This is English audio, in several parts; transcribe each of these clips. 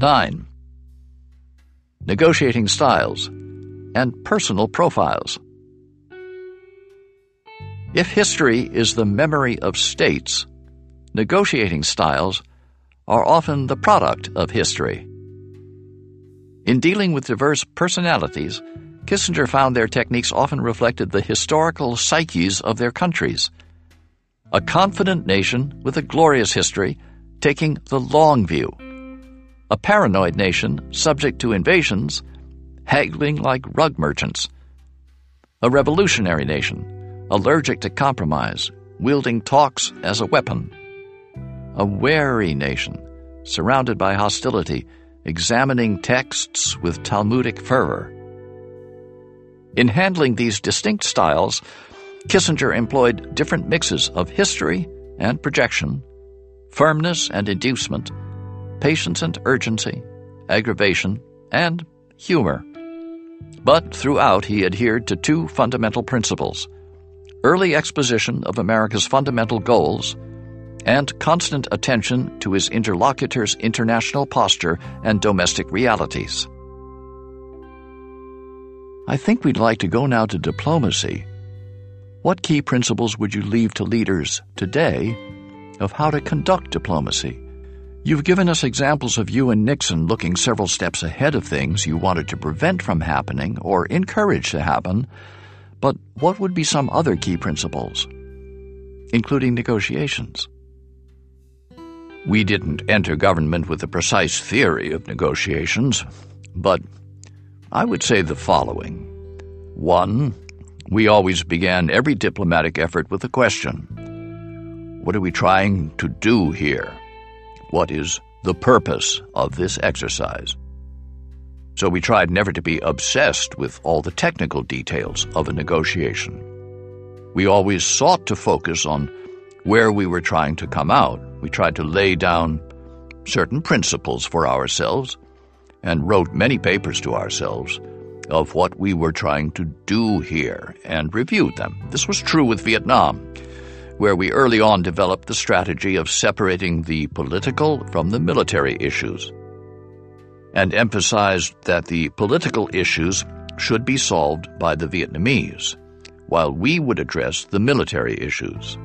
9. Negotiating styles and personal profiles. If history is the memory of states, negotiating styles are often the product of history. In dealing with diverse personalities, Kissinger found their techniques often reflected the historical psyches of their countries. A confident nation with a glorious history, taking the long view. A paranoid nation subject to invasions, haggling like rug merchants. A revolutionary nation, allergic to compromise, wielding talks as a weapon. A wary nation, surrounded by hostility, examining texts with Talmudic fervor. In handling these distinct styles, Kissinger employed different mixes of history and projection, firmness and inducement, patience and urgency, aggravation, and humor. But throughout he adhered to two fundamental principles early exposition of America's fundamental goals and constant attention to his interlocutor's international posture and domestic realities. I think we'd like to go now to diplomacy. What key principles would you leave to leaders today of how to conduct diplomacy? You've given us examples of you and Nixon looking several steps ahead of things you wanted to prevent from happening or encourage to happen, but what would be some other key principles, including negotiations? We didn't enter government with a precise theory of negotiations, but I would say the following. One, we always began every diplomatic effort with a question What are we trying to do here? What is the purpose of this exercise? So we tried never to be obsessed with all the technical details of a negotiation. We always sought to focus on where we were trying to come out. We tried to lay down certain principles for ourselves and wrote many papers to ourselves of what we were trying to do here and reviewed them. This was true with Vietnam, where we early on developed the strategy of separating the political from the military issues and emphasized that the political issues should be solved by the Vietnamese, while we would address the military issues.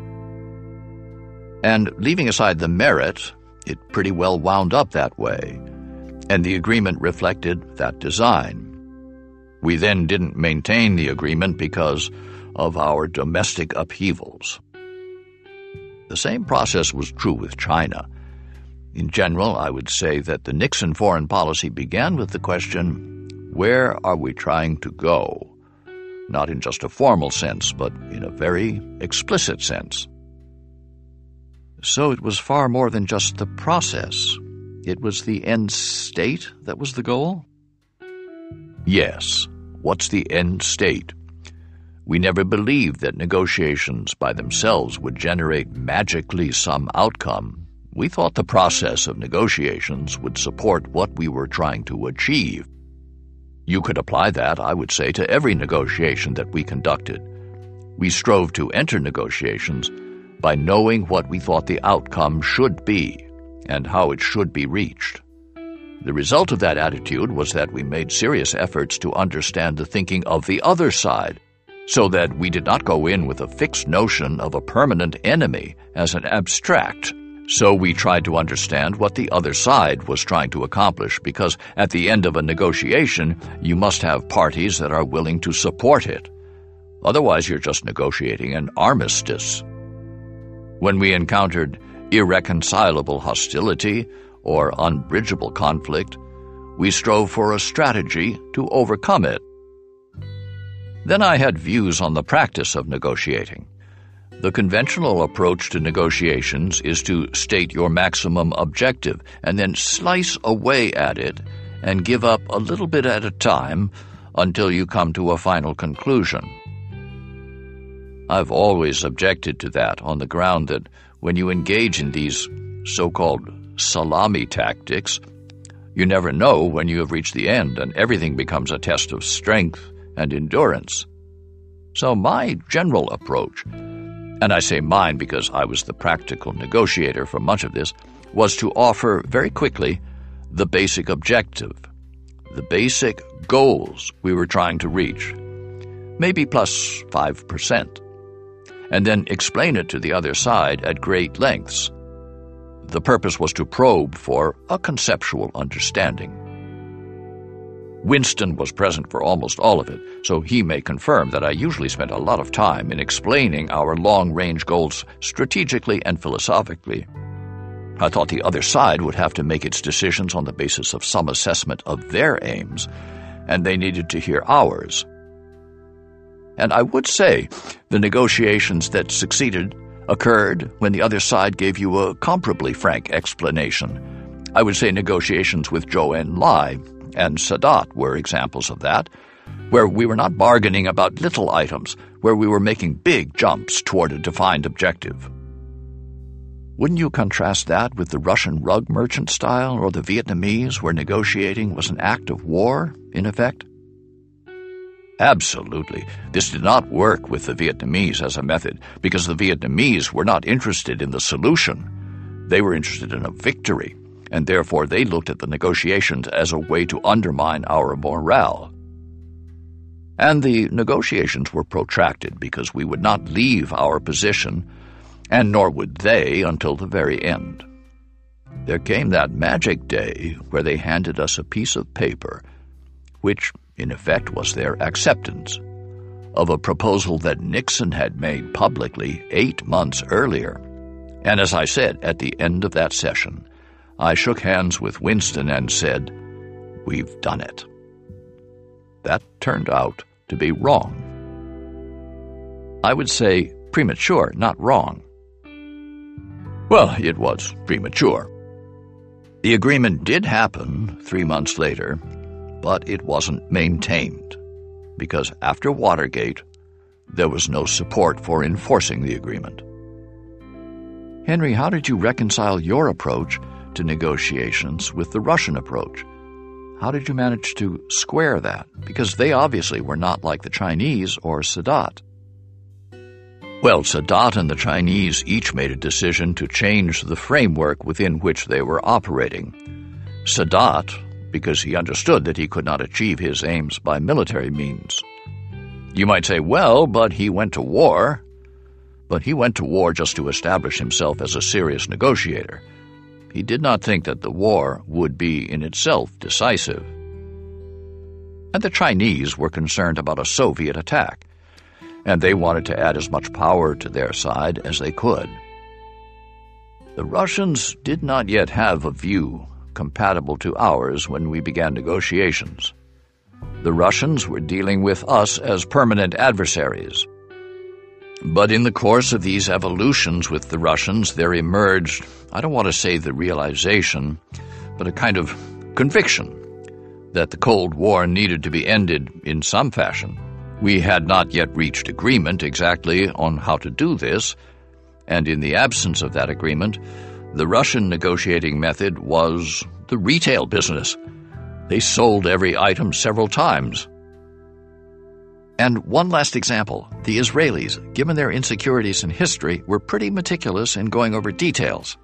And leaving aside the merit, it pretty well wound up that way, and the agreement reflected that design. We then didn't maintain the agreement because of our domestic upheavals. The same process was true with China. In general, I would say that the Nixon foreign policy began with the question where are we trying to go? Not in just a formal sense, but in a very explicit sense. So it was far more than just the process. It was the end state that was the goal? Yes. What's the end state? We never believed that negotiations by themselves would generate magically some outcome. We thought the process of negotiations would support what we were trying to achieve. You could apply that, I would say, to every negotiation that we conducted. We strove to enter negotiations by knowing what we thought the outcome should be and how it should be reached. The result of that attitude was that we made serious efforts to understand the thinking of the other side, so that we did not go in with a fixed notion of a permanent enemy as an abstract. So we tried to understand what the other side was trying to accomplish, because at the end of a negotiation, you must have parties that are willing to support it. Otherwise, you're just negotiating an armistice. When we encountered irreconcilable hostility or unbridgeable conflict, we strove for a strategy to overcome it. Then I had views on the practice of negotiating. The conventional approach to negotiations is to state your maximum objective and then slice away at it and give up a little bit at a time until you come to a final conclusion. I've always objected to that on the ground that when you engage in these so called salami tactics, you never know when you have reached the end, and everything becomes a test of strength and endurance. So, my general approach, and I say mine because I was the practical negotiator for much of this, was to offer very quickly the basic objective, the basic goals we were trying to reach, maybe plus 5%, and then explain it to the other side at great lengths. The purpose was to probe for a conceptual understanding. Winston was present for almost all of it, so he may confirm that I usually spent a lot of time in explaining our long range goals strategically and philosophically. I thought the other side would have to make its decisions on the basis of some assessment of their aims, and they needed to hear ours. And I would say the negotiations that succeeded occurred when the other side gave you a comparably frank explanation. I would say negotiations with Zhou Enlai and Sadat were examples of that, where we were not bargaining about little items, where we were making big jumps toward a defined objective. Wouldn't you contrast that with the Russian rug merchant style or the Vietnamese, where negotiating was an act of war, in effect? Absolutely. This did not work with the Vietnamese as a method because the Vietnamese were not interested in the solution. They were interested in a victory and therefore they looked at the negotiations as a way to undermine our morale. And the negotiations were protracted because we would not leave our position, and nor would they until the very end. There came that magic day where they handed us a piece of paper, which, in effect, was their acceptance of a proposal that Nixon had made publicly eight months earlier. And as I said at the end of that session, I shook hands with Winston and said, We've done it. That turned out to be wrong. I would say premature, not wrong. Well, it was premature. The agreement did happen three months later, but it wasn't maintained because after Watergate, there was no support for enforcing the agreement. Henry, how did you reconcile your approach to negotiations with the Russian approach. How did you manage to square that? Because they obviously were not like the Chinese or Sadat. Well, Sadat and the Chinese each made a decision to change the framework within which they were operating. Sadat, because he understood that he could not achieve his aims by military means. You might say, well, but he went to war. But he went to war just to establish himself as a serious negotiator. He did not think that the war would be in itself decisive. And the Chinese were concerned about a Soviet attack, and they wanted to add as much power to their side as they could. The Russians did not yet have a view compatible to ours when we began negotiations. The Russians were dealing with us as permanent adversaries. But in the course of these evolutions with the Russians, there emerged, I don't want to say the realization, but a kind of conviction that the Cold War needed to be ended in some fashion. We had not yet reached agreement exactly on how to do this, and in the absence of that agreement, the Russian negotiating method was the retail business. They sold every item several times and one last example the Israelis, given their insecurities in history, were pretty meticulous in going over details.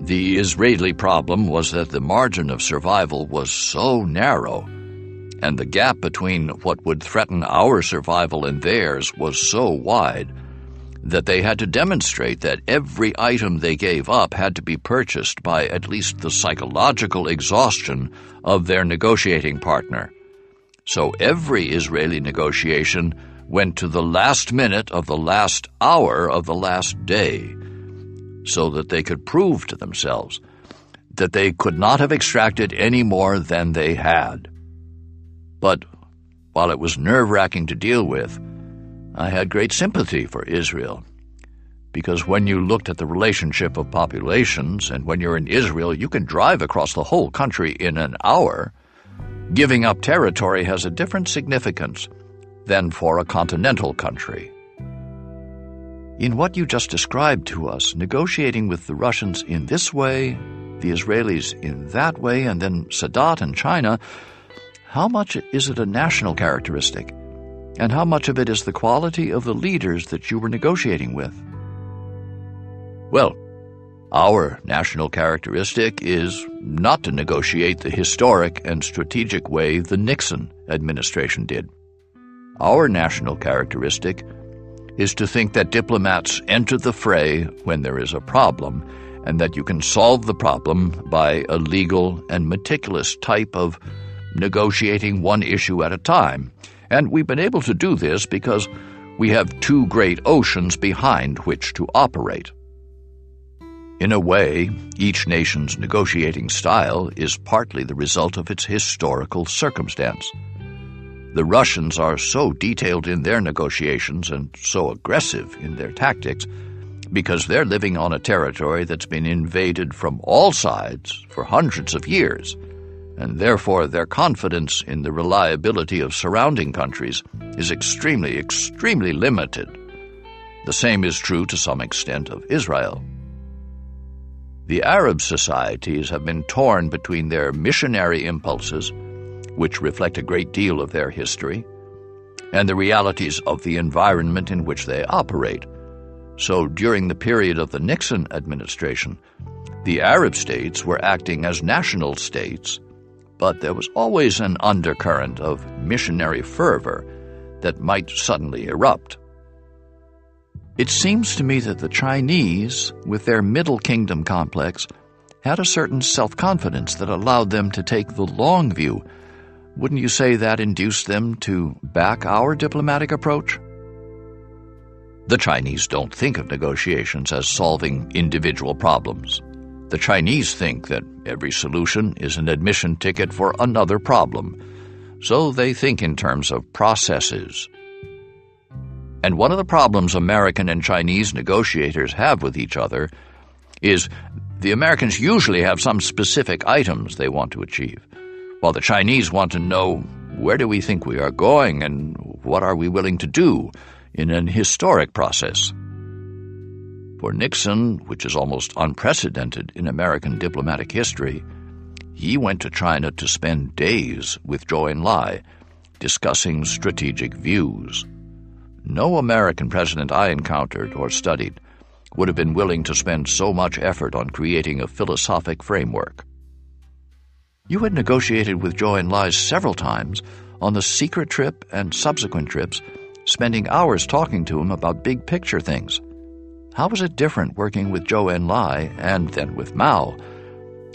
The Israeli problem was that the margin of survival was so narrow, and the gap between what would threaten our survival and theirs was so wide that they had to demonstrate that every item they gave up had to be purchased by at least the psychological exhaustion of their negotiating partner. So every Israeli negotiation went to the last minute of the last hour of the last day, so that they could prove to themselves that they could not have extracted any more than they had. But while it was nerve wracking to deal with, I had great sympathy for Israel. Because when you looked at the relationship of populations, and when you're in Israel, you can drive across the whole country in an hour Giving up territory has a different significance than for a continental country. In what you just described to us, negotiating with the Russians in this way, the Israelis in that way, and then Sadat and China, how much is it a national characteristic? And how much of it is the quality of the leaders that you were negotiating with? Well, Our national characteristic is not to negotiate the historic and strategic way the Nixon administration did. Our national characteristic is to think that diplomats enter the fray when there is a problem and that you can solve the problem by a legal and meticulous type of negotiating one issue at a time. And we've been able to do this because we have two great oceans behind which to operate. In a way, each nation's negotiating style is partly the result of its historical circumstance. The Russians are so detailed in their negotiations and so aggressive in their tactics because they're living on a territory that's been invaded from all sides for hundreds of years, and therefore their confidence in the reliability of surrounding countries is extremely, extremely limited. The same is true to some extent of Israel. The Arab societies have been torn between their missionary impulses, which reflect a great deal of their history, and the realities of the environment in which they operate. So during the period of the Nixon administration, the Arab states were acting as national states, but there was always an undercurrent of missionary fervor that might suddenly erupt. It seems to me that the Chinese, with their Middle Kingdom complex, had a certain self confidence that allowed them to take the long view. Wouldn't you say that induced them to back our diplomatic approach? The Chinese don't think of negotiations as solving individual problems. The Chinese think that every solution is an admission ticket for another problem, so they think in terms of processes. And one of the problems American and Chinese negotiators have with each other is the Americans usually have some specific items they want to achieve, while the Chinese want to know where do we think we are going and what are we willing to do in an historic process. For Nixon, which is almost unprecedented in American diplomatic history, he went to China to spend days with Zhou Enlai discussing strategic views. No American president I encountered or studied would have been willing to spend so much effort on creating a philosophic framework. You had negotiated with Zhou Enlai several times on the secret trip and subsequent trips, spending hours talking to him about big picture things. How was it different working with Zhou Enlai and then with Mao?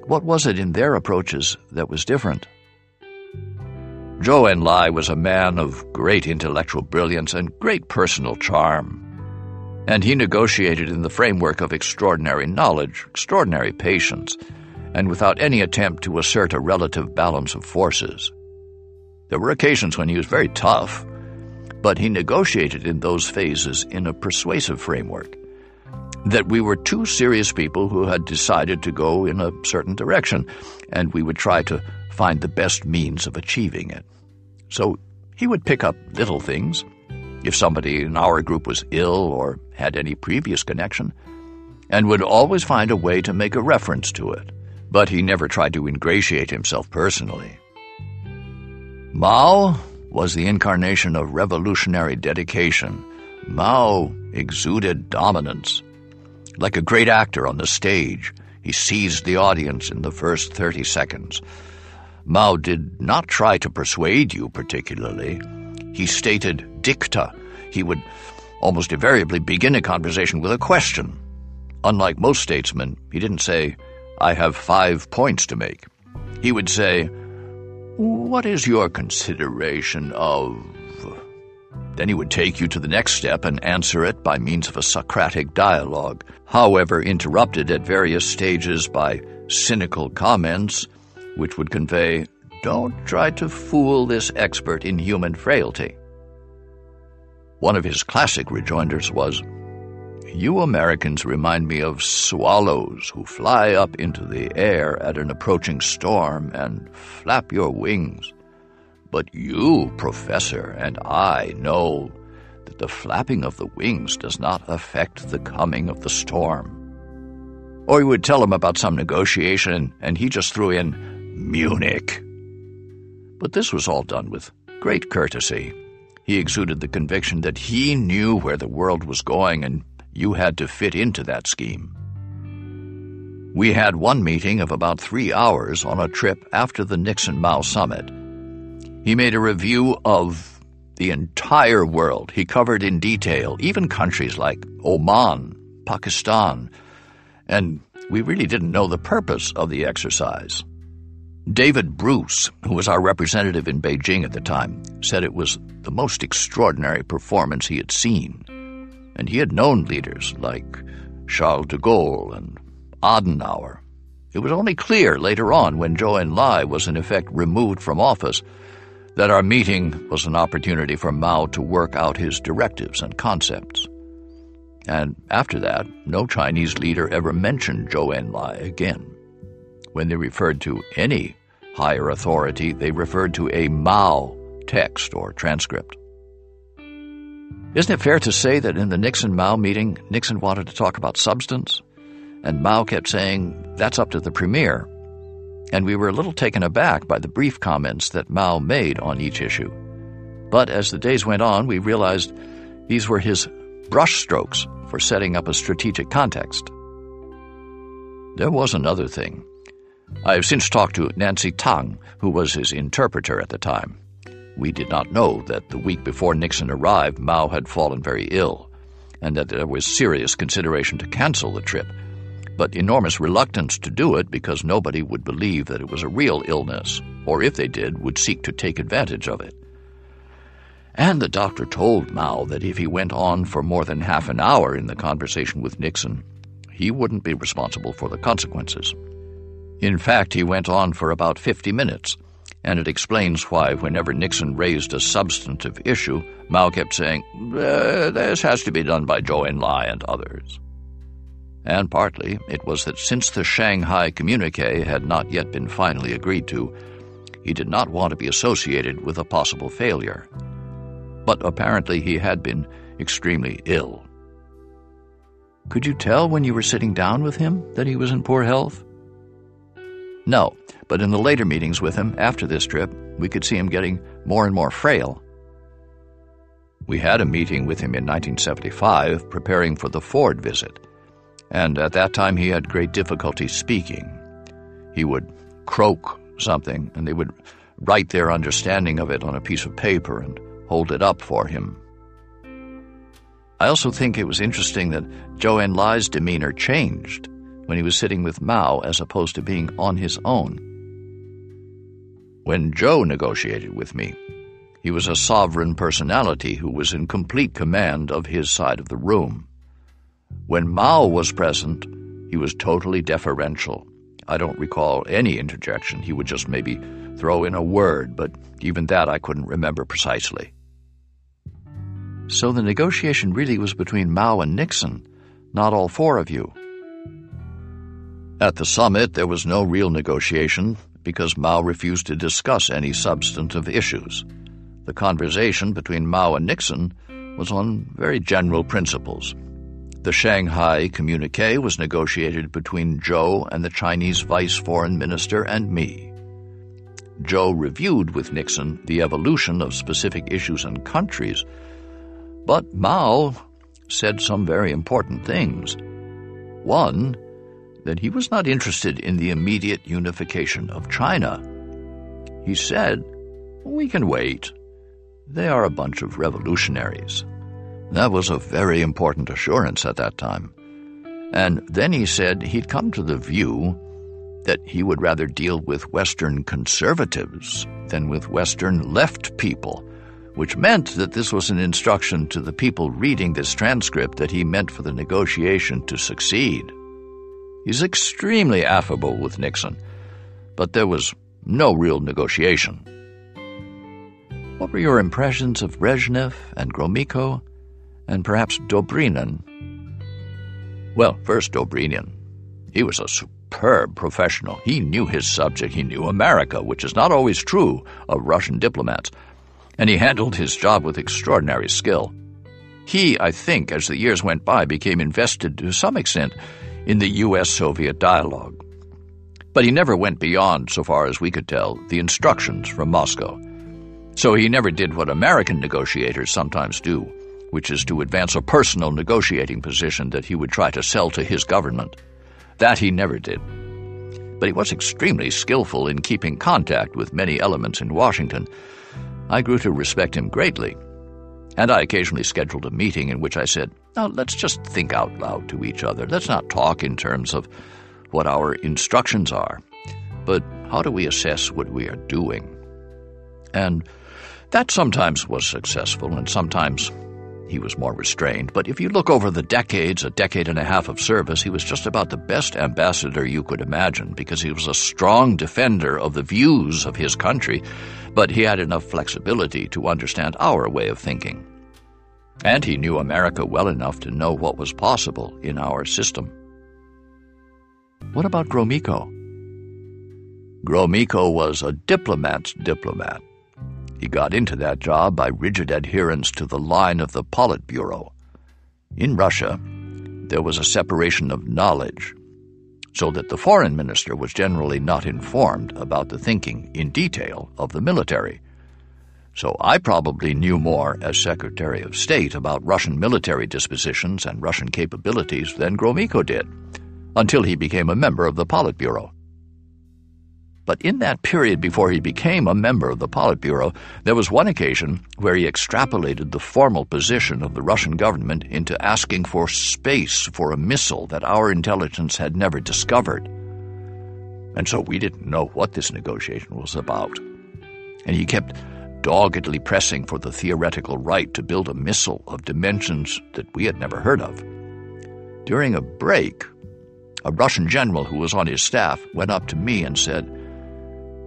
What was it in their approaches that was different? Zhou Enlai was a man of great intellectual brilliance and great personal charm. And he negotiated in the framework of extraordinary knowledge, extraordinary patience, and without any attempt to assert a relative balance of forces. There were occasions when he was very tough, but he negotiated in those phases in a persuasive framework. That we were two serious people who had decided to go in a certain direction, and we would try to find the best means of achieving it. So he would pick up little things. If somebody in our group was ill or had any previous connection, and would always find a way to make a reference to it, but he never tried to ingratiate himself personally. Mao was the incarnation of revolutionary dedication. Mao exuded dominance. Like a great actor on the stage, he seized the audience in the first 30 seconds. Mao did not try to persuade you particularly. He stated dicta. He would almost invariably begin a conversation with a question. Unlike most statesmen, he didn't say, I have five points to make. He would say, What is your consideration of. Then he would take you to the next step and answer it by means of a Socratic dialogue, however, interrupted at various stages by cynical comments which would convey, Don't try to fool this expert in human frailty. One of his classic rejoinders was, You Americans remind me of swallows who fly up into the air at an approaching storm and flap your wings. But you, Professor, and I know that the flapping of the wings does not affect the coming of the storm. Or you would tell him about some negotiation, and he just threw in, Munich. But this was all done with great courtesy. He exuded the conviction that he knew where the world was going and you had to fit into that scheme. We had one meeting of about three hours on a trip after the Nixon Mao summit. He made a review of the entire world. He covered in detail even countries like Oman, Pakistan, and we really didn't know the purpose of the exercise. David Bruce, who was our representative in Beijing at the time, said it was the most extraordinary performance he had seen. And he had known leaders like Charles de Gaulle and Adenauer. It was only clear later on, when Zhou Enlai was in effect removed from office, that our meeting was an opportunity for Mao to work out his directives and concepts. And after that, no Chinese leader ever mentioned Zhou Enlai again. When they referred to any higher authority, they referred to a Mao text or transcript. Isn't it fair to say that in the Nixon Mao meeting, Nixon wanted to talk about substance? And Mao kept saying, that's up to the premier. And we were a little taken aback by the brief comments that Mao made on each issue. But as the days went on, we realized these were his brushstrokes for setting up a strategic context. There was another thing. I have since talked to Nancy Tang, who was his interpreter at the time. We did not know that the week before Nixon arrived, Mao had fallen very ill, and that there was serious consideration to cancel the trip, but enormous reluctance to do it because nobody would believe that it was a real illness, or if they did, would seek to take advantage of it. And the doctor told Mao that if he went on for more than half an hour in the conversation with Nixon, he wouldn't be responsible for the consequences. In fact, he went on for about 50 minutes, and it explains why, whenever Nixon raised a substantive issue, Mao kept saying, uh, This has to be done by Zhou Enlai and others. And partly it was that since the Shanghai communique had not yet been finally agreed to, he did not want to be associated with a possible failure. But apparently he had been extremely ill. Could you tell when you were sitting down with him that he was in poor health? No, but in the later meetings with him after this trip, we could see him getting more and more frail. We had a meeting with him in 1975 preparing for the Ford visit, and at that time he had great difficulty speaking. He would croak something, and they would write their understanding of it on a piece of paper and hold it up for him. I also think it was interesting that Zhou Enlai's demeanor changed when he was sitting with Mao as opposed to being on his own. When Zhou negotiated with me, he was a sovereign personality who was in complete command of his side of the room. When Mao was present, he was totally deferential. I don't recall any interjection. He would just maybe throw in a word, but even that I couldn't remember precisely. So the negotiation really was between Mao and Nixon, not all four of you. At the summit, there was no real negotiation because Mao refused to discuss any substantive issues. The conversation between Mao and Nixon was on very general principles. The Shanghai communique was negotiated between Zhou and the Chinese vice foreign minister and me. Zhou reviewed with Nixon the evolution of specific issues and countries, but Mao said some very important things. One, that he was not interested in the immediate unification of China. He said, We can wait. They are a bunch of revolutionaries. That was a very important assurance at that time. And then he said he'd come to the view that he would rather deal with Western conservatives than with Western left people, which meant that this was an instruction to the people reading this transcript that he meant for the negotiation to succeed. He's extremely affable with Nixon, but there was no real negotiation. What were your impressions of Brezhnev and Gromyko, and perhaps Dobrynin? Well, first Dobrynin. He was a superb professional. He knew his subject. He knew America, which is not always true of Russian diplomats. And he handled his job with extraordinary skill. He, I think, as the years went by, became invested to some extent in the U.S. Soviet dialogue. But he never went beyond, so far as we could tell, the instructions from Moscow. So he never did what American negotiators sometimes do, which is to advance a personal negotiating position that he would try to sell to his government. That he never did. But he was extremely skillful in keeping contact with many elements in Washington. I grew to respect him greatly. And I occasionally scheduled a meeting in which I said, Now let's just think out loud to each other. Let's not talk in terms of what our instructions are, but how do we assess what we are doing? And that sometimes was successful, and sometimes he was more restrained. But if you look over the decades, a decade and a half of service, he was just about the best ambassador you could imagine because he was a strong defender of the views of his country, but he had enough flexibility to understand our way of thinking. And he knew America well enough to know what was possible in our system. What about Gromyko? Gromyko was a diplomat's diplomat. He got into that job by rigid adherence to the line of the Politburo. In Russia, there was a separation of knowledge, so that the foreign minister was generally not informed about the thinking in detail of the military. So I probably knew more as Secretary of State about Russian military dispositions and Russian capabilities than Gromyko did, until he became a member of the Politburo. But in that period before he became a member of the Politburo, there was one occasion where he extrapolated the formal position of the Russian government into asking for space for a missile that our intelligence had never discovered. And so we didn't know what this negotiation was about. And he kept doggedly pressing for the theoretical right to build a missile of dimensions that we had never heard of. During a break, a Russian general who was on his staff went up to me and said,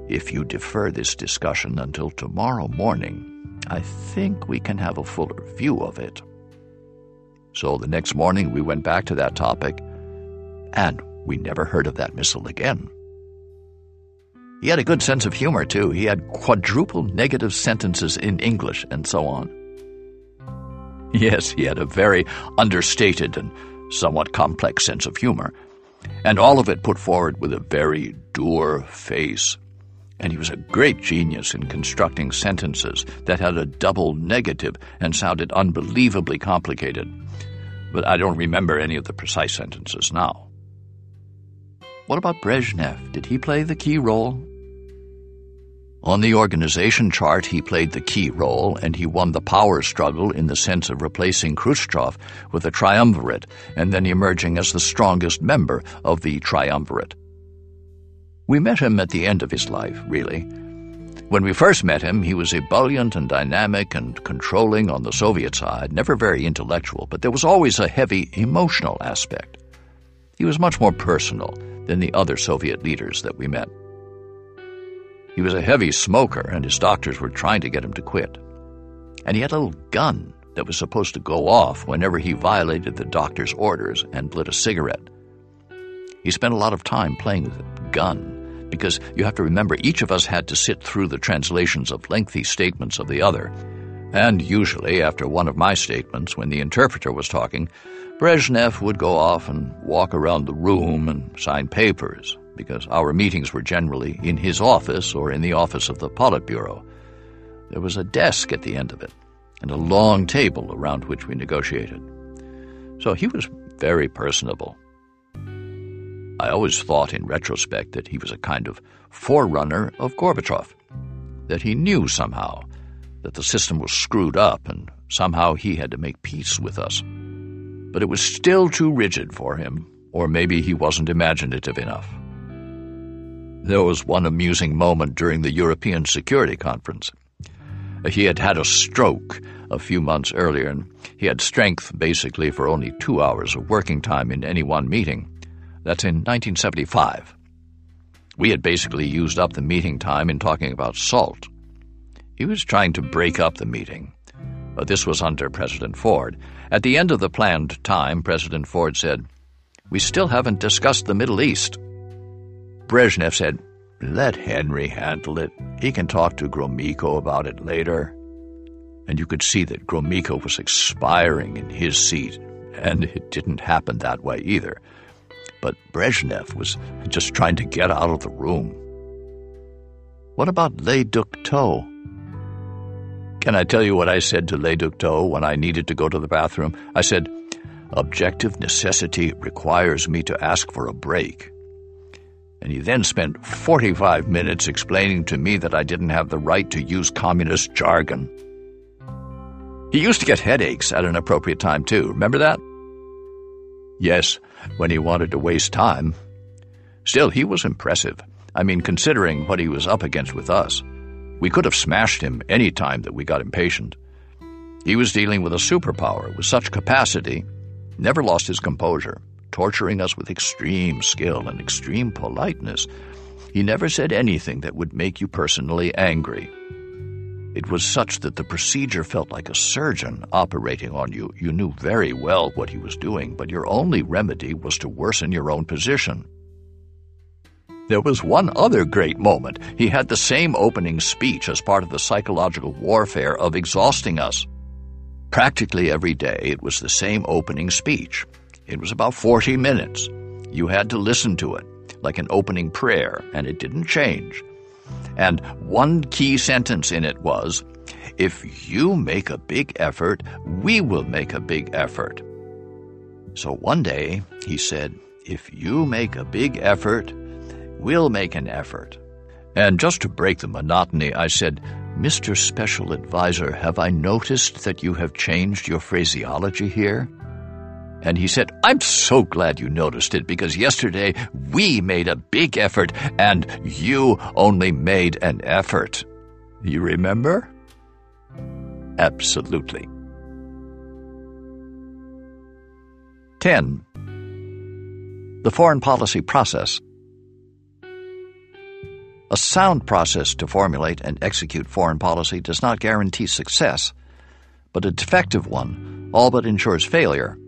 if you defer this discussion until tomorrow morning, I think we can have a fuller view of it. So the next morning we went back to that topic, and we never heard of that missile again. He had a good sense of humor, too. He had quadruple negative sentences in English and so on. Yes, he had a very understated and somewhat complex sense of humor, and all of it put forward with a very dour face and he was a great genius in constructing sentences that had a double negative and sounded unbelievably complicated. But I don't remember any of the precise sentences now. What about Brezhnev? Did he play the key role? On the organization chart, he played the key role, and he won the power struggle in the sense of replacing Khrushchev with a triumvirate and then emerging as the strongest member of the triumvirate. We met him at the end of his life, really. When we first met him, he was ebullient and dynamic and controlling on the Soviet side, never very intellectual, but there was always a heavy emotional aspect. He was much more personal than the other Soviet leaders that we met. He was a heavy smoker, and his doctors were trying to get him to quit. And he had a little gun that was supposed to go off whenever he violated the doctor's orders and lit a cigarette. He spent a lot of time playing with the gun because you have to remember each of us had to sit through the translations of lengthy statements of the other. And usually, after one of my statements, when the interpreter was talking, Brezhnev would go off and walk around the room and sign papers, because our meetings were generally in his office or in the office of the Politburo. There was a desk at the end of it, and a long table around which we negotiated. So he was very personable. I always thought in retrospect that he was a kind of forerunner of Gorbachev, that he knew somehow that the system was screwed up and somehow he had to make peace with us. But it was still too rigid for him, or maybe he wasn't imaginative enough. There was one amusing moment during the European Security Conference. He had had a stroke a few months earlier, and he had strength basically for only two hours of working time in any one meeting. That's in 1975. We had basically used up the meeting time in talking about SALT. He was trying to break up the meeting. But this was under President Ford. At the end of the planned time, President Ford said, We still haven't discussed the Middle East. Brezhnev said, Let Henry handle it. He can talk to Gromyko about it later. And you could see that Gromyko was expiring in his seat, and it didn't happen that way either but Brezhnev was just trying to get out of the room. What about Le Duc Tho? Can I tell you what I said to Le Duc Tho when I needed to go to the bathroom? I said, Objective necessity requires me to ask for a break. And he then spent 45 minutes explaining to me that I didn't have the right to use communist jargon. He used to get headaches at an appropriate time, too. Remember that? Yes, when he wanted to waste time. Still, he was impressive. I mean, considering what he was up against with us. We could have smashed him any time that we got impatient. He was dealing with a superpower with such capacity, never lost his composure, torturing us with extreme skill and extreme politeness. He never said anything that would make you personally angry. It was such that the procedure felt like a surgeon operating on you. You knew very well what he was doing, but your only remedy was to worsen your own position. There was one other great moment. He had the same opening speech as part of the psychological warfare of exhausting us. Practically every day, it was the same opening speech. It was about 40 minutes. You had to listen to it, like an opening prayer, and it didn't change. And one key sentence in it was, If you make a big effort, we will make a big effort. So one day he said, If you make a big effort, we'll make an effort. And just to break the monotony, I said, Mr. Special Advisor, have I noticed that you have changed your phraseology here? And he said, I'm so glad you noticed it because yesterday we made a big effort and you only made an effort. You remember? Absolutely. 10. The foreign policy process. A sound process to formulate and execute foreign policy does not guarantee success, but a defective one all but ensures failure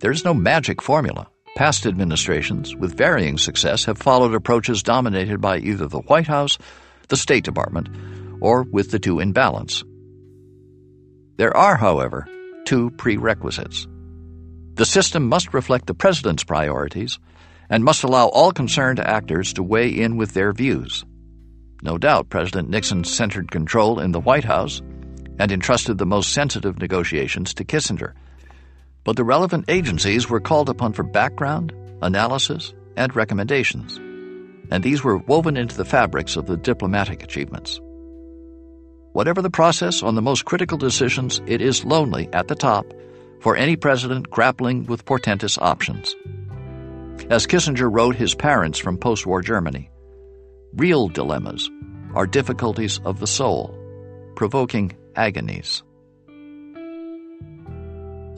there is no magic formula. Past administrations, with varying success, have followed approaches dominated by either the White House, the State Department, or with the two in balance. There are, however, two prerequisites. The system must reflect the President's priorities and must allow all concerned actors to weigh in with their views. No doubt President Nixon centered control in the White House and entrusted the most sensitive negotiations to Kissinger but the relevant agencies were called upon for background, analysis, and recommendations, and these were woven into the fabrics of the diplomatic achievements. Whatever the process on the most critical decisions, it is lonely at the top for any president grappling with portentous options. As Kissinger wrote his parents from post war Germany, real dilemmas are difficulties of the soul, provoking agonies.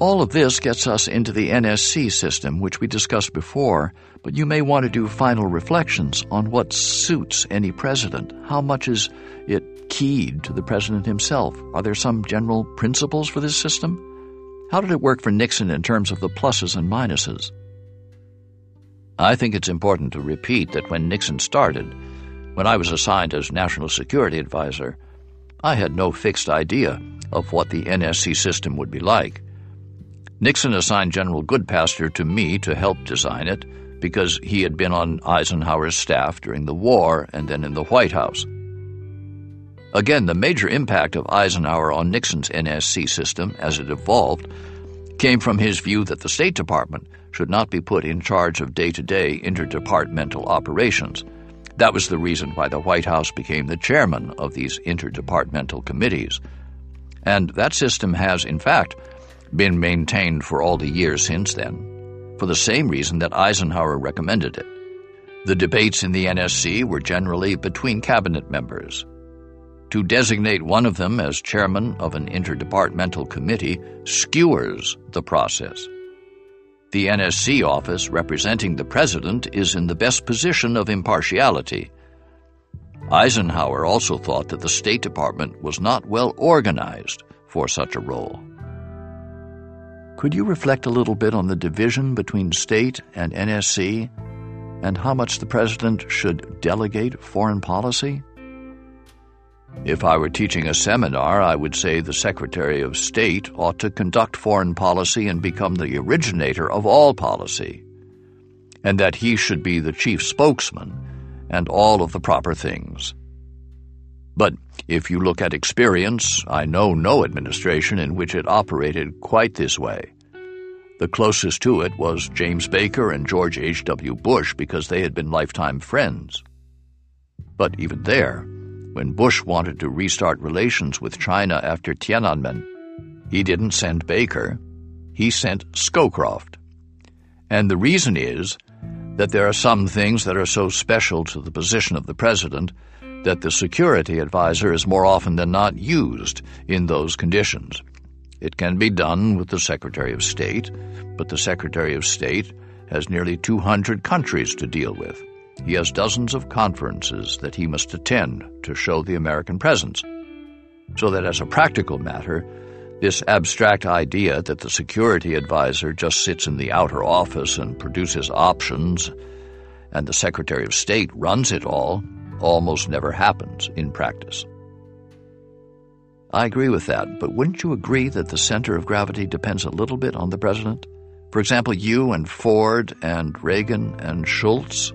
All of this gets us into the NSC system, which we discussed before, but you may want to do final reflections on what suits any president. How much is it keyed to the president himself? Are there some general principles for this system? How did it work for Nixon in terms of the pluses and minuses? I think it's important to repeat that when Nixon started, when I was assigned as National Security Advisor, I had no fixed idea of what the NSC system would be like. Nixon assigned General Goodpaster to me to help design it because he had been on Eisenhower's staff during the war and then in the White House. Again, the major impact of Eisenhower on Nixon's NSC system as it evolved came from his view that the State Department should not be put in charge of day to day interdepartmental operations. That was the reason why the White House became the chairman of these interdepartmental committees. And that system has, in fact, been maintained for all the years since then, for the same reason that Eisenhower recommended it. The debates in the NSC were generally between cabinet members. To designate one of them as chairman of an interdepartmental committee skewers the process. The NSC office representing the president is in the best position of impartiality. Eisenhower also thought that the State Department was not well organized for such a role. Could you reflect a little bit on the division between state and NSC and how much the president should delegate foreign policy? If I were teaching a seminar, I would say the Secretary of State ought to conduct foreign policy and become the originator of all policy, and that he should be the chief spokesman and all of the proper things. But if you look at experience, I know no administration in which it operated quite this way. The closest to it was James Baker and George H.W. Bush because they had been lifetime friends. But even there, when Bush wanted to restart relations with China after Tiananmen, he didn't send Baker, he sent Scowcroft. And the reason is that there are some things that are so special to the position of the president that the security advisor is more often than not used in those conditions. It can be done with the Secretary of State, but the Secretary of State has nearly 200 countries to deal with. He has dozens of conferences that he must attend to show the American presence. So that as a practical matter, this abstract idea that the security advisor just sits in the outer office and produces options and the Secretary of State runs it all almost never happens in practice. I agree with that, but wouldn't you agree that the center of gravity depends a little bit on the president? For example, you and Ford and Reagan and Shultz?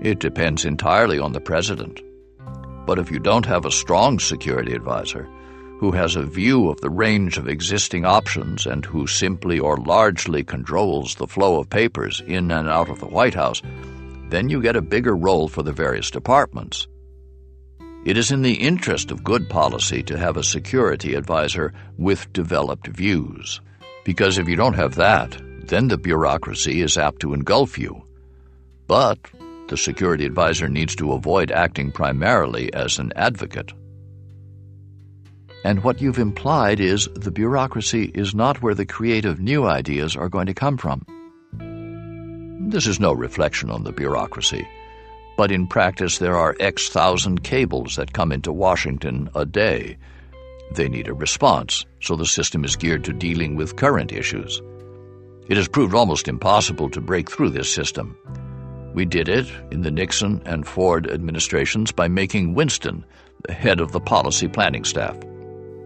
It depends entirely on the president. But if you don't have a strong security advisor who has a view of the range of existing options and who simply or largely controls the flow of papers in and out of the White House, then you get a bigger role for the various departments. It is in the interest of good policy to have a security advisor with developed views. Because if you don't have that, then the bureaucracy is apt to engulf you. But the security advisor needs to avoid acting primarily as an advocate. And what you've implied is the bureaucracy is not where the creative new ideas are going to come from. This is no reflection on the bureaucracy but in practice there are X thousand cables that come into Washington a day. They need a response, so the system is geared to dealing with current issues. It has proved almost impossible to break through this system. We did it in the Nixon and Ford administrations by making Winston the head of the policy planning staff.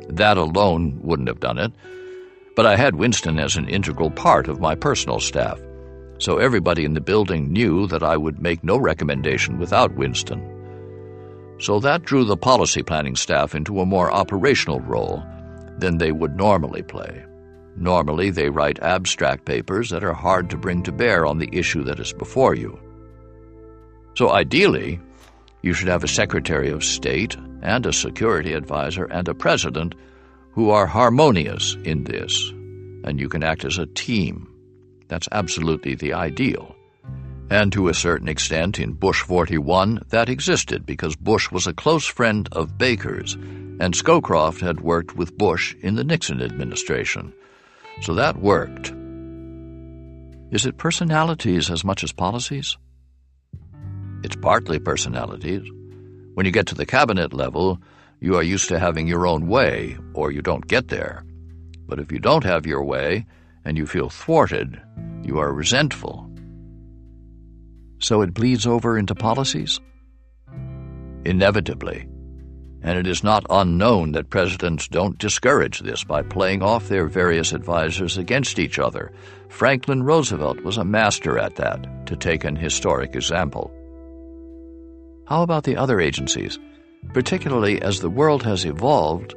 That alone wouldn't have done it, but I had Winston as an integral part of my personal staff so everybody in the building knew that I would make no recommendation without Winston. So that drew the policy planning staff into a more operational role than they would normally play. Normally, they write abstract papers that are hard to bring to bear on the issue that is before you. So ideally, you should have a Secretary of State and a security advisor and a president who are harmonious in this, and you can act as a team. That's absolutely the ideal. And to a certain extent, in Bush 41, that existed because Bush was a close friend of Baker's, and Scowcroft had worked with Bush in the Nixon administration. So that worked. Is it personalities as much as policies? It's partly personalities. When you get to the cabinet level, you are used to having your own way, or you don't get there. But if you don't have your way, and you feel thwarted, you are resentful. So it bleeds over into policies? Inevitably. And it is not unknown that presidents don't discourage this by playing off their various advisers against each other. Franklin Roosevelt was a master at that, to take an historic example. How about the other agencies? Particularly as the world has evolved,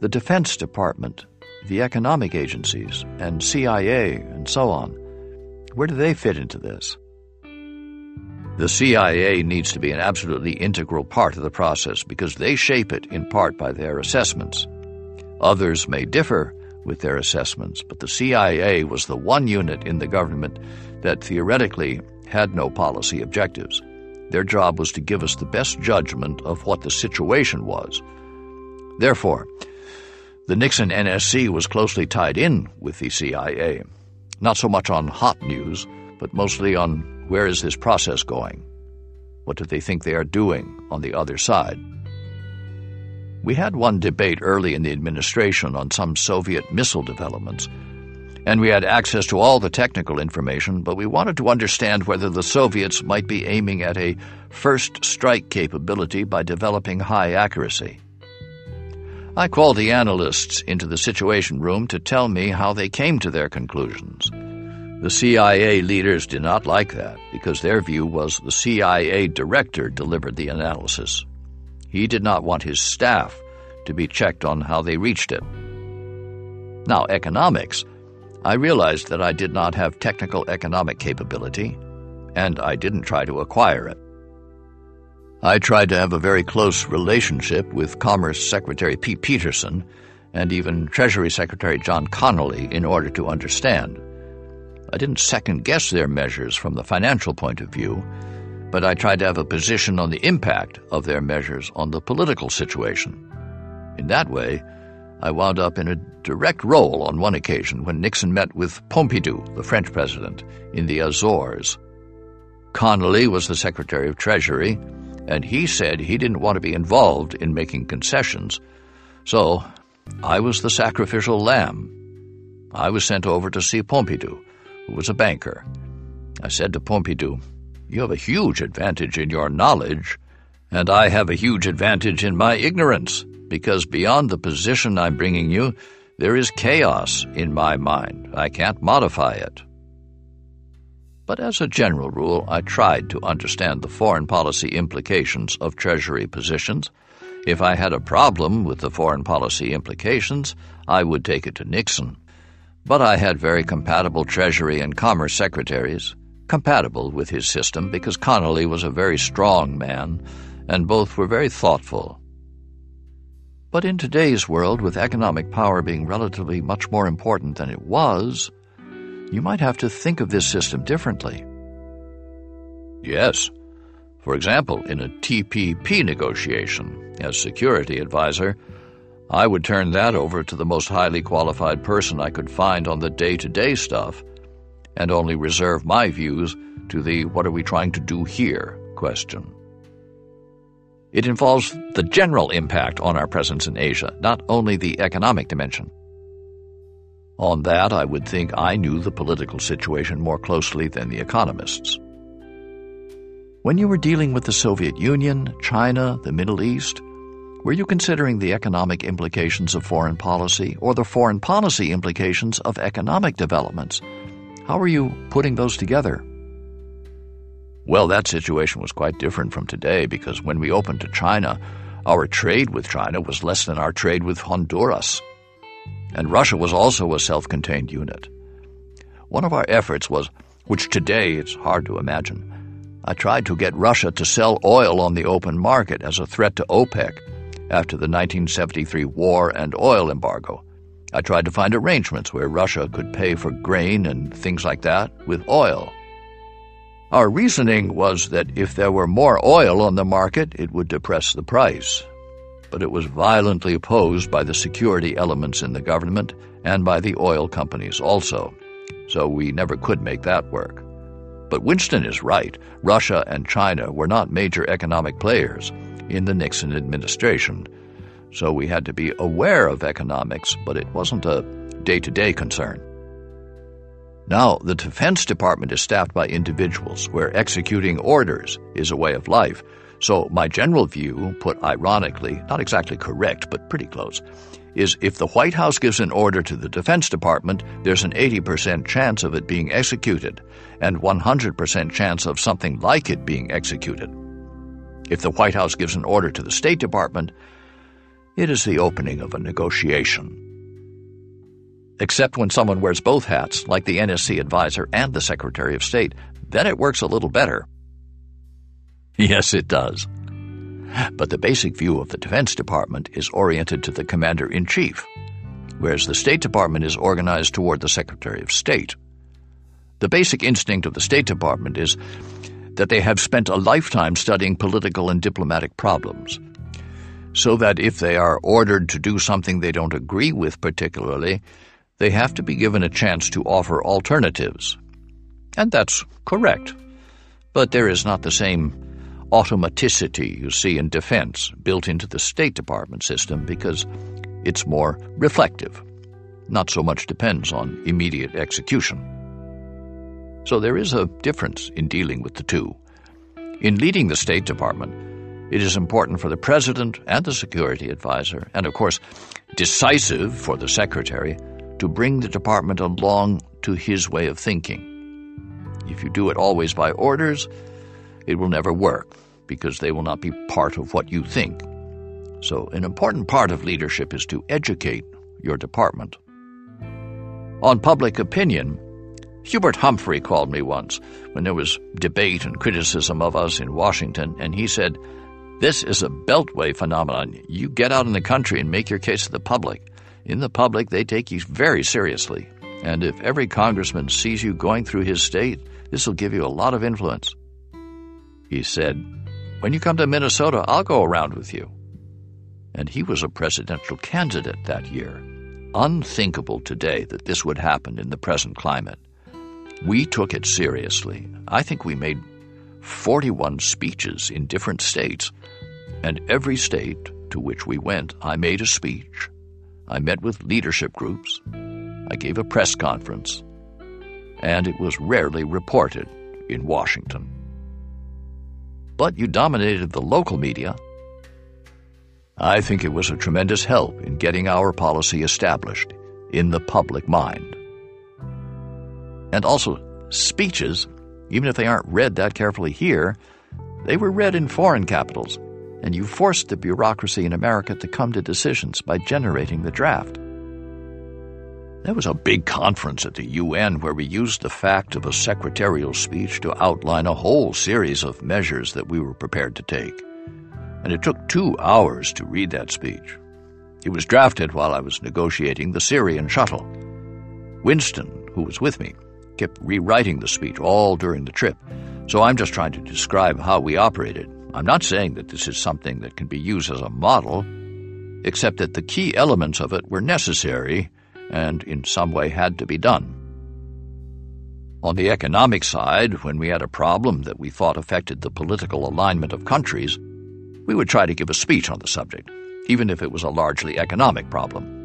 the Defense Department the economic agencies and CIA and so on. Where do they fit into this? The CIA needs to be an absolutely integral part of the process because they shape it in part by their assessments. Others may differ with their assessments, but the CIA was the one unit in the government that theoretically had no policy objectives. Their job was to give us the best judgment of what the situation was. Therefore, the Nixon NSC was closely tied in with the CIA, not so much on hot news, but mostly on where is this process going? What do they think they are doing on the other side? We had one debate early in the administration on some Soviet missile developments, and we had access to all the technical information, but we wanted to understand whether the Soviets might be aiming at a first strike capability by developing high accuracy. I called the analysts into the Situation Room to tell me how they came to their conclusions. The CIA leaders did not like that because their view was the CIA director delivered the analysis. He did not want his staff to be checked on how they reached it. Now, economics I realized that I did not have technical economic capability, and I didn't try to acquire it. I tried to have a very close relationship with Commerce Secretary Pete Peterson and even Treasury Secretary John Connally in order to understand. I didn't second guess their measures from the financial point of view, but I tried to have a position on the impact of their measures on the political situation. In that way, I wound up in a direct role on one occasion when Nixon met with Pompidou, the French president, in the Azores. Connally was the Secretary of Treasury, and he said he didn't want to be involved in making concessions. So I was the sacrificial lamb. I was sent over to see Pompidou, who was a banker. I said to Pompidou, You have a huge advantage in your knowledge, and I have a huge advantage in my ignorance, because beyond the position I'm bringing you, there is chaos in my mind. I can't modify it but as a general rule, I tried to understand the foreign policy implications of Treasury positions. If I had a problem with the foreign policy implications, I would take it to Nixon. But I had very compatible Treasury and Commerce secretaries, compatible with his system because Connally was a very strong man, and both were very thoughtful. But in today's world, with economic power being relatively much more important than it was, you might have to think of this system differently. Yes. For example, in a TPP negotiation, as security advisor, I would turn that over to the most highly qualified person I could find on the day to day stuff, and only reserve my views to the what are we trying to do here question. It involves the general impact on our presence in Asia, not only the economic dimension. On that, I would think I knew the political situation more closely than the economists. When you were dealing with the Soviet Union, China, the Middle East, were you considering the economic implications of foreign policy or the foreign policy implications of economic developments? How were you putting those together? Well, that situation was quite different from today because when we opened to China, our trade with China was less than our trade with Honduras and Russia was also a self contained unit. One of our efforts was, which today it's hard to imagine, I tried to get Russia to sell oil on the open market as a threat to OPEC after the 1973 war and oil embargo. I tried to find arrangements where Russia could pay for grain and things like that with oil. Our reasoning was that if there were more oil on the market, it would depress the price but it was violently opposed by the security elements in the government and by the oil companies also. So we never could make that work. But Winston is right. Russia and China were not major economic players in the Nixon administration. So we had to be aware of economics, but it wasn't a day to day concern. Now, the Defense Department is staffed by individuals where executing orders is a way of life, so, my general view, put ironically, not exactly correct, but pretty close, is if the White House gives an order to the Defense Department, there's an 80% chance of it being executed, and 100% chance of something like it being executed. If the White House gives an order to the State Department, it is the opening of a negotiation. Except when someone wears both hats, like the NSC advisor and the Secretary of State, then it works a little better. Yes, it does. But the basic view of the Defense Department is oriented to the Commander in Chief, whereas the State Department is organized toward the Secretary of State. The basic instinct of the State Department is that they have spent a lifetime studying political and diplomatic problems, so that if they are ordered to do something they don't agree with particularly, they have to be given a chance to offer alternatives. And that's correct. But there is not the same automaticity you see in defense built into the State Department system because it's more reflective, not so much depends on immediate execution. So there is a difference in dealing with the two. In leading the State Department, it is important for the President and the Security Advisor, and of course, decisive for the Secretary, to bring the department along to his way of thinking. If you do it always by orders, it will never work because they will not be part of what you think. So, an important part of leadership is to educate your department. On public opinion, Hubert Humphrey called me once when there was debate and criticism of us in Washington, and he said, This is a beltway phenomenon. You get out in the country and make your case to the public. In the public, they take you very seriously. And if every congressman sees you going through his state, this will give you a lot of influence. He said, When you come to Minnesota, I'll go around with you. And he was a presidential candidate that year. Unthinkable today that this would happen in the present climate. We took it seriously. I think we made 41 speeches in different states, and every state to which we went, I made a speech. I met with leadership groups. I gave a press conference, and it was rarely reported in Washington. But you dominated the local media. I think it was a tremendous help in getting our policy established in the public mind. And also, speeches, even if they aren't read that carefully here, they were read in foreign capitals, and you forced the bureaucracy in America to come to decisions by generating the draft. There was a big conference at the UN where we used the fact of a secretarial speech to outline a whole series of measures that we were prepared to take. And it took two hours to read that speech. It was drafted while I was negotiating the Syrian shuttle. Winston, who was with me, kept rewriting the speech all during the trip, so I'm just trying to describe how we operated. I'm not saying that this is something that can be used as a model, except that the key elements of it were necessary and in some way had to be done. On the economic side, when we had a problem that we thought affected the political alignment of countries, we would try to give a speech on the subject, even if it was a largely economic problem.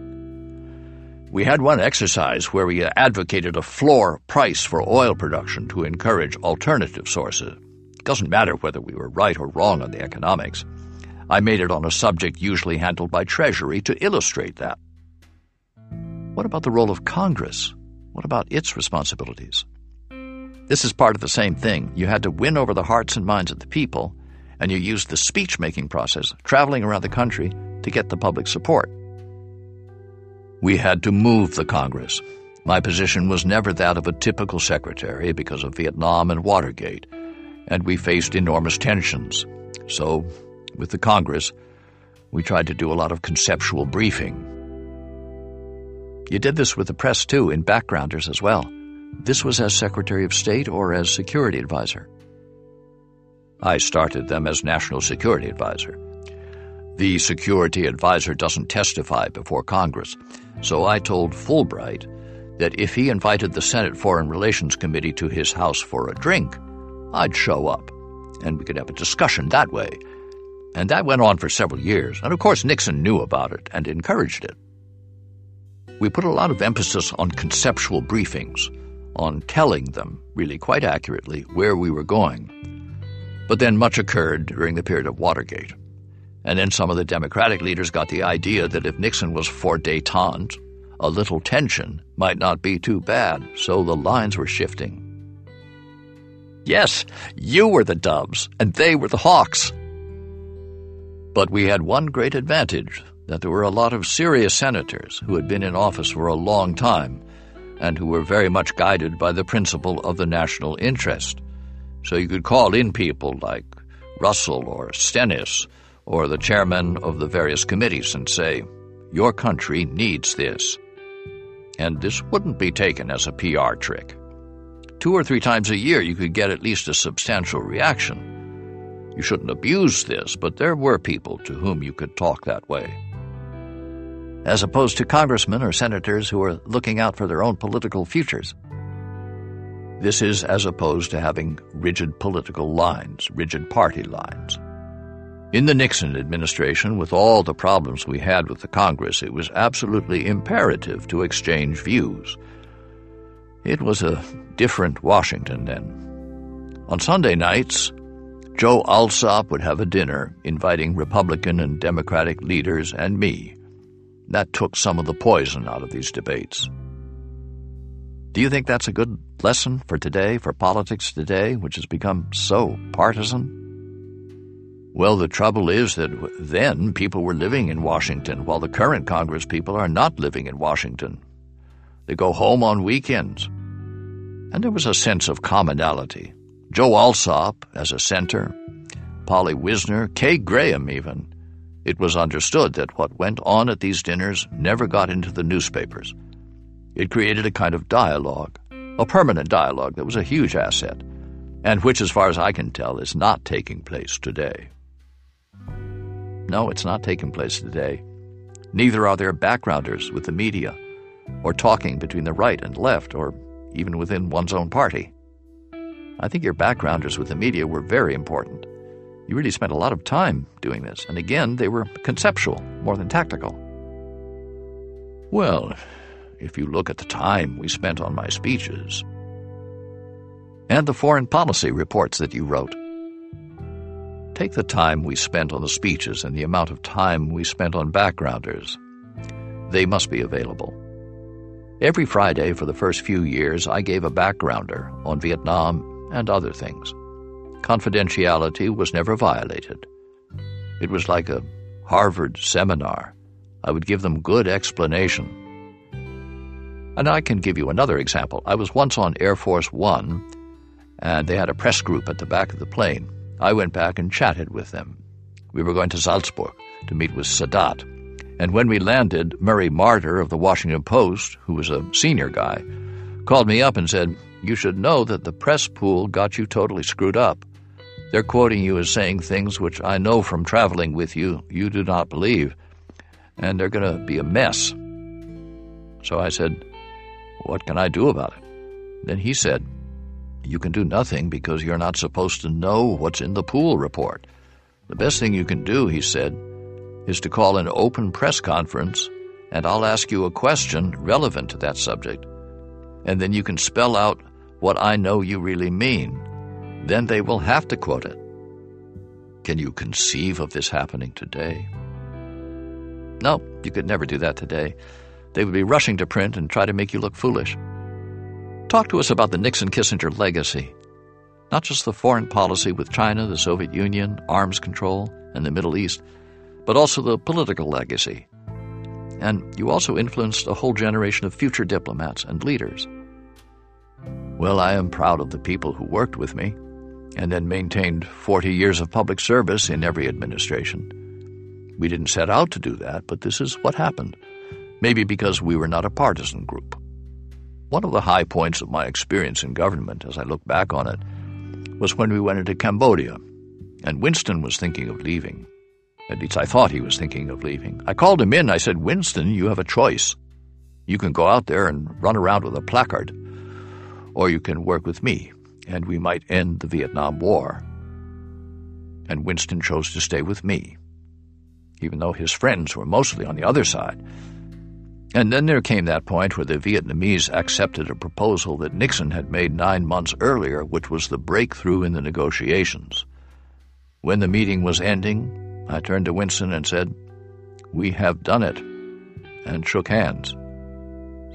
We had one exercise where we advocated a floor price for oil production to encourage alternative sources. It doesn't matter whether we were right or wrong on the economics. I made it on a subject usually handled by Treasury to illustrate that. What about the role of Congress? What about its responsibilities? This is part of the same thing. You had to win over the hearts and minds of the people, and you used the speech making process, traveling around the country, to get the public support. We had to move the Congress. My position was never that of a typical secretary because of Vietnam and Watergate, and we faced enormous tensions. So, with the Congress, we tried to do a lot of conceptual briefing you did this with the press too, in backgrounders as well. This was as Secretary of State or as Security Advisor? I started them as National Security Advisor. The Security Advisor doesn't testify before Congress, so I told Fulbright that if he invited the Senate Foreign Relations Committee to his house for a drink, I'd show up, and we could have a discussion that way. And that went on for several years, and of course Nixon knew about it and encouraged it. We put a lot of emphasis on conceptual briefings, on telling them, really quite accurately, where we were going. But then much occurred during the period of Watergate. And then some of the Democratic leaders got the idea that if Nixon was for detente, a little tension might not be too bad, so the lines were shifting. Yes, you were the doves, and they were the hawks. But we had one great advantage that there were a lot of serious senators who had been in office for a long time and who were very much guided by the principle of the national interest. So you could call in people like Russell or Stennis or the chairman of the various committees and say, Your country needs this. And this wouldn't be taken as a PR trick. Two or three times a year, you could get at least a substantial reaction. You shouldn't abuse this, but there were people to whom you could talk that way as opposed to congressmen or senators who are looking out for their own political futures. This is as opposed to having rigid political lines, rigid party lines. In the Nixon administration, with all the problems we had with the Congress, it was absolutely imperative to exchange views. It was a different Washington then. On Sunday nights, Joe Alsop would have a dinner inviting Republican and Democratic leaders and me. That took some of the poison out of these debates. Do you think that's a good lesson for today, for politics today, which has become so partisan? Well, the trouble is that then people were living in Washington, while the current Congress people are not living in Washington. They go home on weekends. And there was a sense of commonality. Joe Alsop as a center, Polly Wisner, Kay Graham even. It was understood that what went on at these dinners never got into the newspapers. It created a kind of dialogue, a permanent dialogue that was a huge asset, and which, as far as I can tell, is not taking place today. No, it's not taking place today. Neither are there backgrounders with the media, or talking between the right and left, or even within one's own party. I think your backgrounders with the media were very important. You really spent a lot of time doing this, and again, they were conceptual more than tactical. Well, if you look at the time we spent on my speeches, and the foreign policy reports that you wrote, take the time we spent on the speeches and the amount of time we spent on backgrounders. They must be available. Every Friday for the first few years, I gave a backgrounder on Vietnam and other things. Confidentiality was never violated. It was like a Harvard seminar. I would give them good explanation. And I can give you another example. I was once on Air Force One, and they had a press group at the back of the plane. I went back and chatted with them. We were going to Salzburg to meet with Sadat. And when we landed, Murray Marder of the Washington Post, who was a senior guy, called me up and said, You should know that the press pool got you totally screwed up. They're quoting you as saying things which I know from traveling with you you do not believe, and they're going to be a mess. So I said, What can I do about it? Then he said, You can do nothing because you're not supposed to know what's in the pool report. The best thing you can do, he said, is to call an open press conference and I'll ask you a question relevant to that subject. And then you can spell out what I know you really mean. Then they will have to quote it. Can you conceive of this happening today? No, you could never do that today. They would be rushing to print and try to make you look foolish. Talk to us about the Nixon Kissinger legacy. Not just the foreign policy with China, the Soviet Union, arms control, and the Middle East but also the political legacy. And you also influenced a whole generation of future diplomats and leaders. Well, I am proud of the people who worked with me and then maintained 40 years of public service in every administration. We didn't set out to do that, but this is what happened. Maybe because we were not a partisan group. One of the high points of my experience in government, as I look back on it, was when we went into Cambodia, and Winston was thinking of leaving. At least I thought he was thinking of leaving. I called him in. I said, Winston, you have a choice. You can go out there and run around with a placard, or you can work with me, and we might end the Vietnam War. And Winston chose to stay with me, even though his friends were mostly on the other side. And then there came that point where the Vietnamese accepted a proposal that Nixon had made nine months earlier, which was the breakthrough in the negotiations. When the meeting was ending, I turned to Winston and said, We have done it, and shook hands.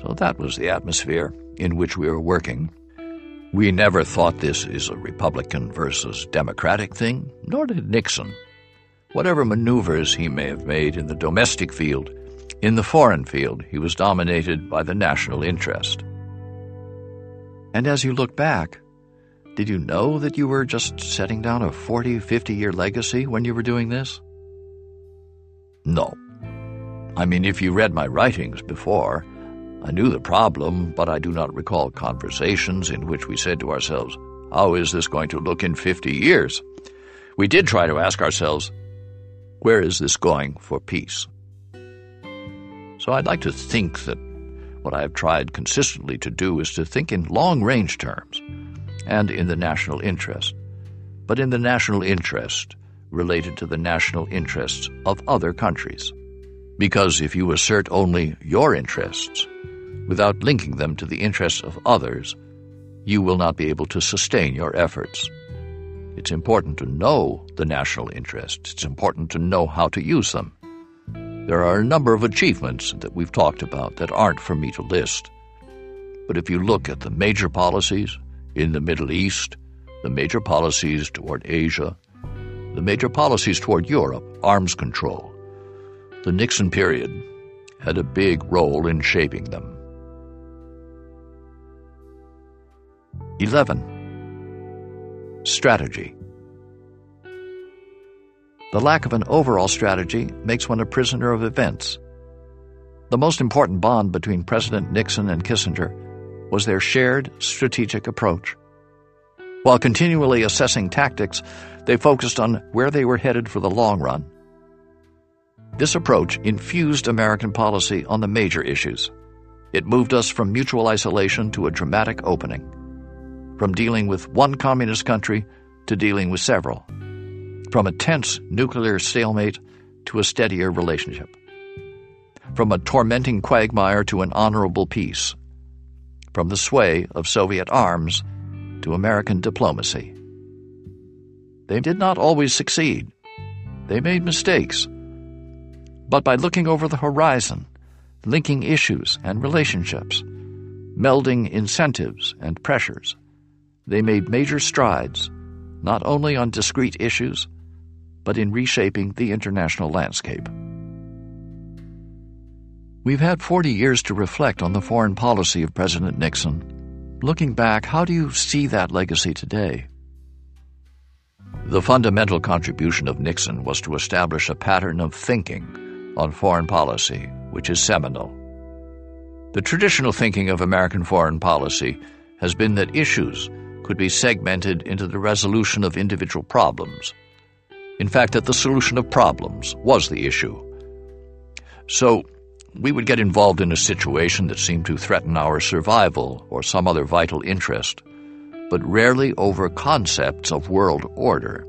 So that was the atmosphere in which we were working. We never thought this is a Republican versus Democratic thing, nor did Nixon. Whatever maneuvers he may have made in the domestic field, in the foreign field, he was dominated by the national interest. And as you look back, did you know that you were just setting down a 40, 50 year legacy when you were doing this? No. I mean, if you read my writings before, I knew the problem, but I do not recall conversations in which we said to ourselves, How is this going to look in 50 years? We did try to ask ourselves, Where is this going for peace? So I'd like to think that what I have tried consistently to do is to think in long range terms and in the national interest, but in the national interest related to the national interests of other countries. Because if you assert only your interests without linking them to the interests of others, you will not be able to sustain your efforts. It's important to know the national interests. It's important to know how to use them. There are a number of achievements that we've talked about that aren't for me to list. But if you look at the major policies, in the Middle East, the major policies toward Asia, the major policies toward Europe, arms control. The Nixon period had a big role in shaping them. 11. Strategy. The lack of an overall strategy makes one a prisoner of events. The most important bond between President Nixon and Kissinger was their shared strategic approach. While continually assessing tactics, they focused on where they were headed for the long run. This approach infused American policy on the major issues. It moved us from mutual isolation to a dramatic opening, from dealing with one communist country to dealing with several, from a tense nuclear stalemate to a steadier relationship, from a tormenting quagmire to an honorable peace, from the sway of Soviet arms to American diplomacy. They did not always succeed. They made mistakes. But by looking over the horizon, linking issues and relationships, melding incentives and pressures. They made major strides, not only on discrete issues, but in reshaping the international landscape. We've had 40 years to reflect on the foreign policy of President Nixon. Looking back, how do you see that legacy today? The fundamental contribution of Nixon was to establish a pattern of thinking on foreign policy which is seminal. The traditional thinking of American foreign policy has been that issues could be segmented into the resolution of individual problems. In fact, that the solution of problems was the issue. So, we would get involved in a situation that seemed to threaten our survival or some other vital interest, but rarely over concepts of world order.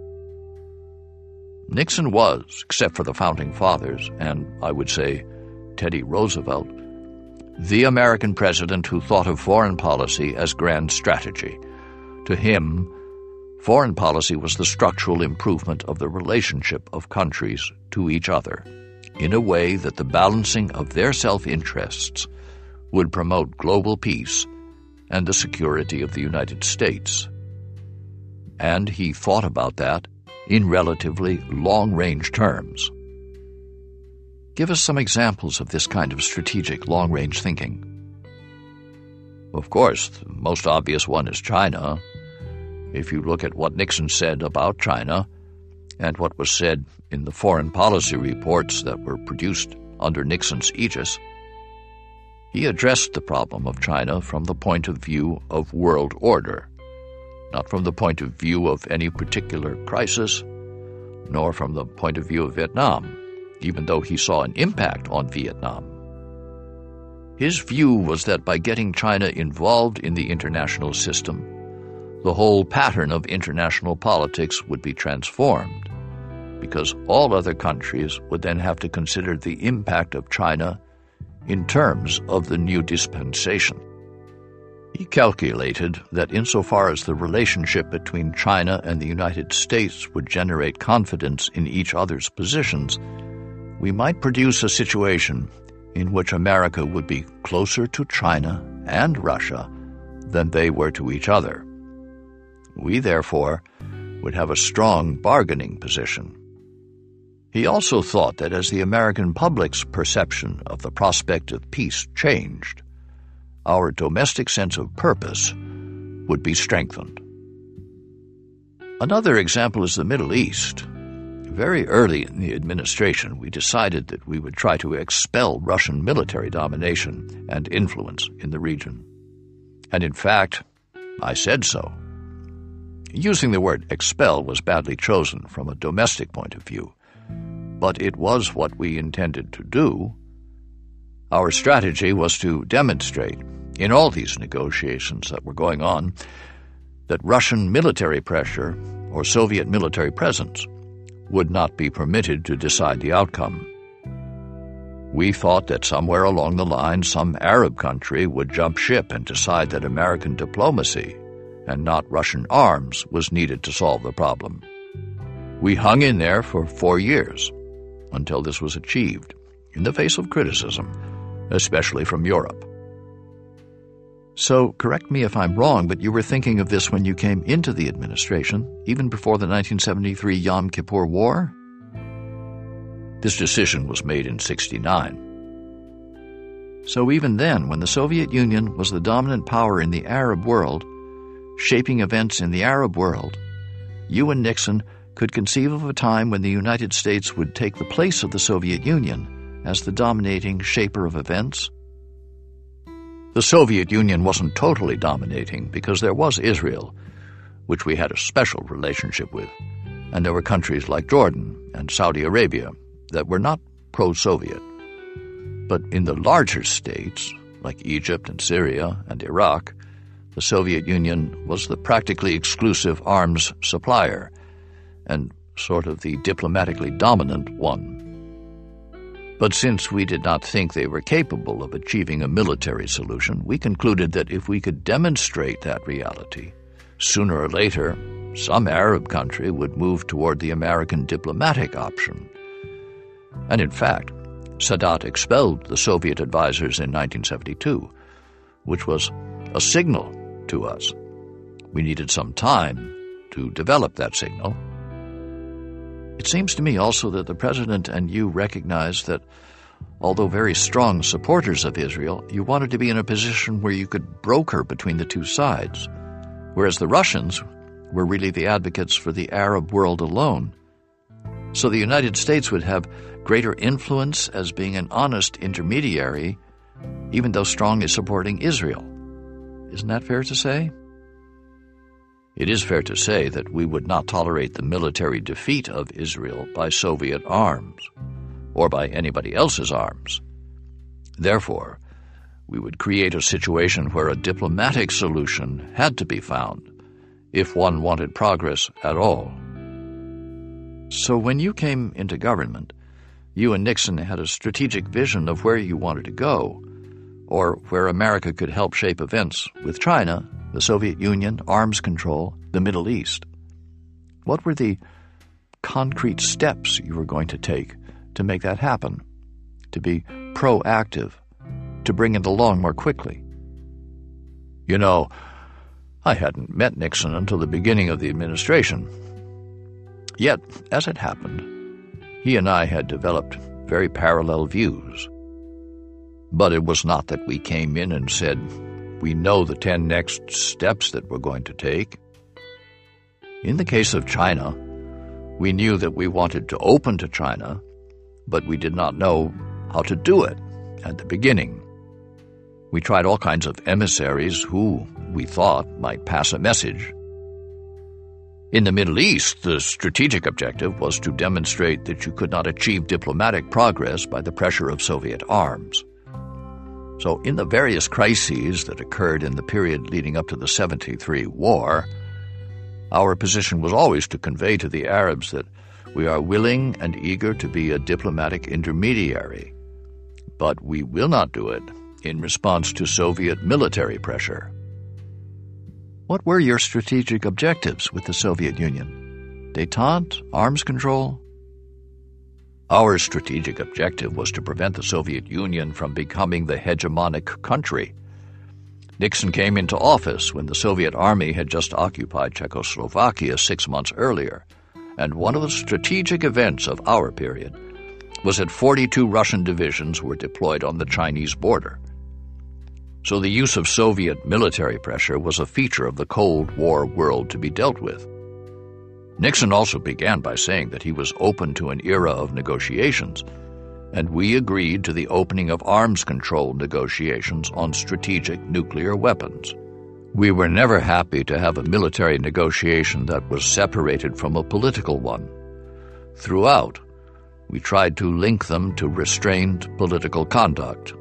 Nixon was, except for the Founding Fathers, and I would say Teddy Roosevelt, the American president who thought of foreign policy as grand strategy. To him, foreign policy was the structural improvement of the relationship of countries to each other, in a way that the balancing of their self interests would promote global peace and the security of the United States. And he thought about that in relatively long range terms. Give us some examples of this kind of strategic long range thinking. Of course, the most obvious one is China. If you look at what Nixon said about China and what was said in the foreign policy reports that were produced under Nixon's aegis, he addressed the problem of China from the point of view of world order, not from the point of view of any particular crisis, nor from the point of view of Vietnam even though he saw an impact on Vietnam. His view was that by getting China involved in the international system, the whole pattern of international politics would be transformed, because all other countries would then have to consider the impact of China in terms of the new dispensation. He calculated that insofar as the relationship between China and the United States would generate confidence in each other's positions, we might produce a situation in which America would be closer to China and Russia than they were to each other. We, therefore, would have a strong bargaining position. He also thought that as the American public's perception of the prospect of peace changed, our domestic sense of purpose would be strengthened. Another example is the Middle East. Very early in the administration, we decided that we would try to expel Russian military domination and influence in the region. And in fact, I said so. Using the word expel was badly chosen from a domestic point of view, but it was what we intended to do. Our strategy was to demonstrate, in all these negotiations that were going on, that Russian military pressure or Soviet military presence would not be permitted to decide the outcome. We thought that somewhere along the line some Arab country would jump ship and decide that American diplomacy and not Russian arms was needed to solve the problem. We hung in there for four years until this was achieved, in the face of criticism, especially from Europe. So, correct me if I'm wrong, but you were thinking of this when you came into the administration, even before the 1973 Yom Kippur War? This decision was made in 69. So, even then, when the Soviet Union was the dominant power in the Arab world, shaping events in the Arab world, you and Nixon could conceive of a time when the United States would take the place of the Soviet Union as the dominating shaper of events? The Soviet Union wasn't totally dominating because there was Israel, which we had a special relationship with, and there were countries like Jordan and Saudi Arabia that were not pro Soviet. But in the larger states, like Egypt and Syria and Iraq, the Soviet Union was the practically exclusive arms supplier and sort of the diplomatically dominant one. But since we did not think they were capable of achieving a military solution, we concluded that if we could demonstrate that reality, sooner or later, some Arab country would move toward the American diplomatic option. And in fact, Sadat expelled the Soviet advisers in 1972, which was a signal to us. We needed some time to develop that signal. It seems to me also that the President and you recognized that, although very strong supporters of Israel, you wanted to be in a position where you could broker between the two sides, whereas the Russians were really the advocates for the Arab world alone. So the United States would have greater influence as being an honest intermediary, even though strongly supporting Israel. Isn't that fair to say? It is fair to say that we would not tolerate the military defeat of Israel by Soviet arms, or by anybody else's arms. Therefore, we would create a situation where a diplomatic solution had to be found if one wanted progress at all. So when you came into government, you and Nixon had a strategic vision of where you wanted to go, or where America could help shape events with China, the Soviet Union, arms control, the Middle East. What were the concrete steps you were going to take to make that happen? To be proactive, to bring it along more quickly? You know, I hadn't met Nixon until the beginning of the administration. Yet, as it happened, he and I had developed very parallel views. But it was not that we came in and said, we know the ten next steps that we're going to take. In the case of China, we knew that we wanted to open to China, but we did not know how to do it at the beginning. We tried all kinds of emissaries who, we thought, might pass a message in the Middle East, the strategic objective was to demonstrate that you could not achieve diplomatic progress by the pressure of Soviet arms. So, in the various crises that occurred in the period leading up to the 73 war, our position was always to convey to the Arabs that we are willing and eager to be a diplomatic intermediary, but we will not do it in response to Soviet military pressure. What were your strategic objectives with the Soviet Union? Detente? Arms control? Our strategic objective was to prevent the Soviet Union from becoming the hegemonic country. Nixon came into office when the Soviet army had just occupied Czechoslovakia six months earlier, and one of the strategic events of our period was that 42 Russian divisions were deployed on the Chinese border so the use of Soviet military pressure was a feature of the Cold War world to be dealt with. Nixon also began by saying that he was open to an era of negotiations, and we agreed to the opening of arms control negotiations on strategic nuclear weapons. We were never happy to have a military negotiation that was separated from a political one. Throughout, we tried to link them to restrained political conduct.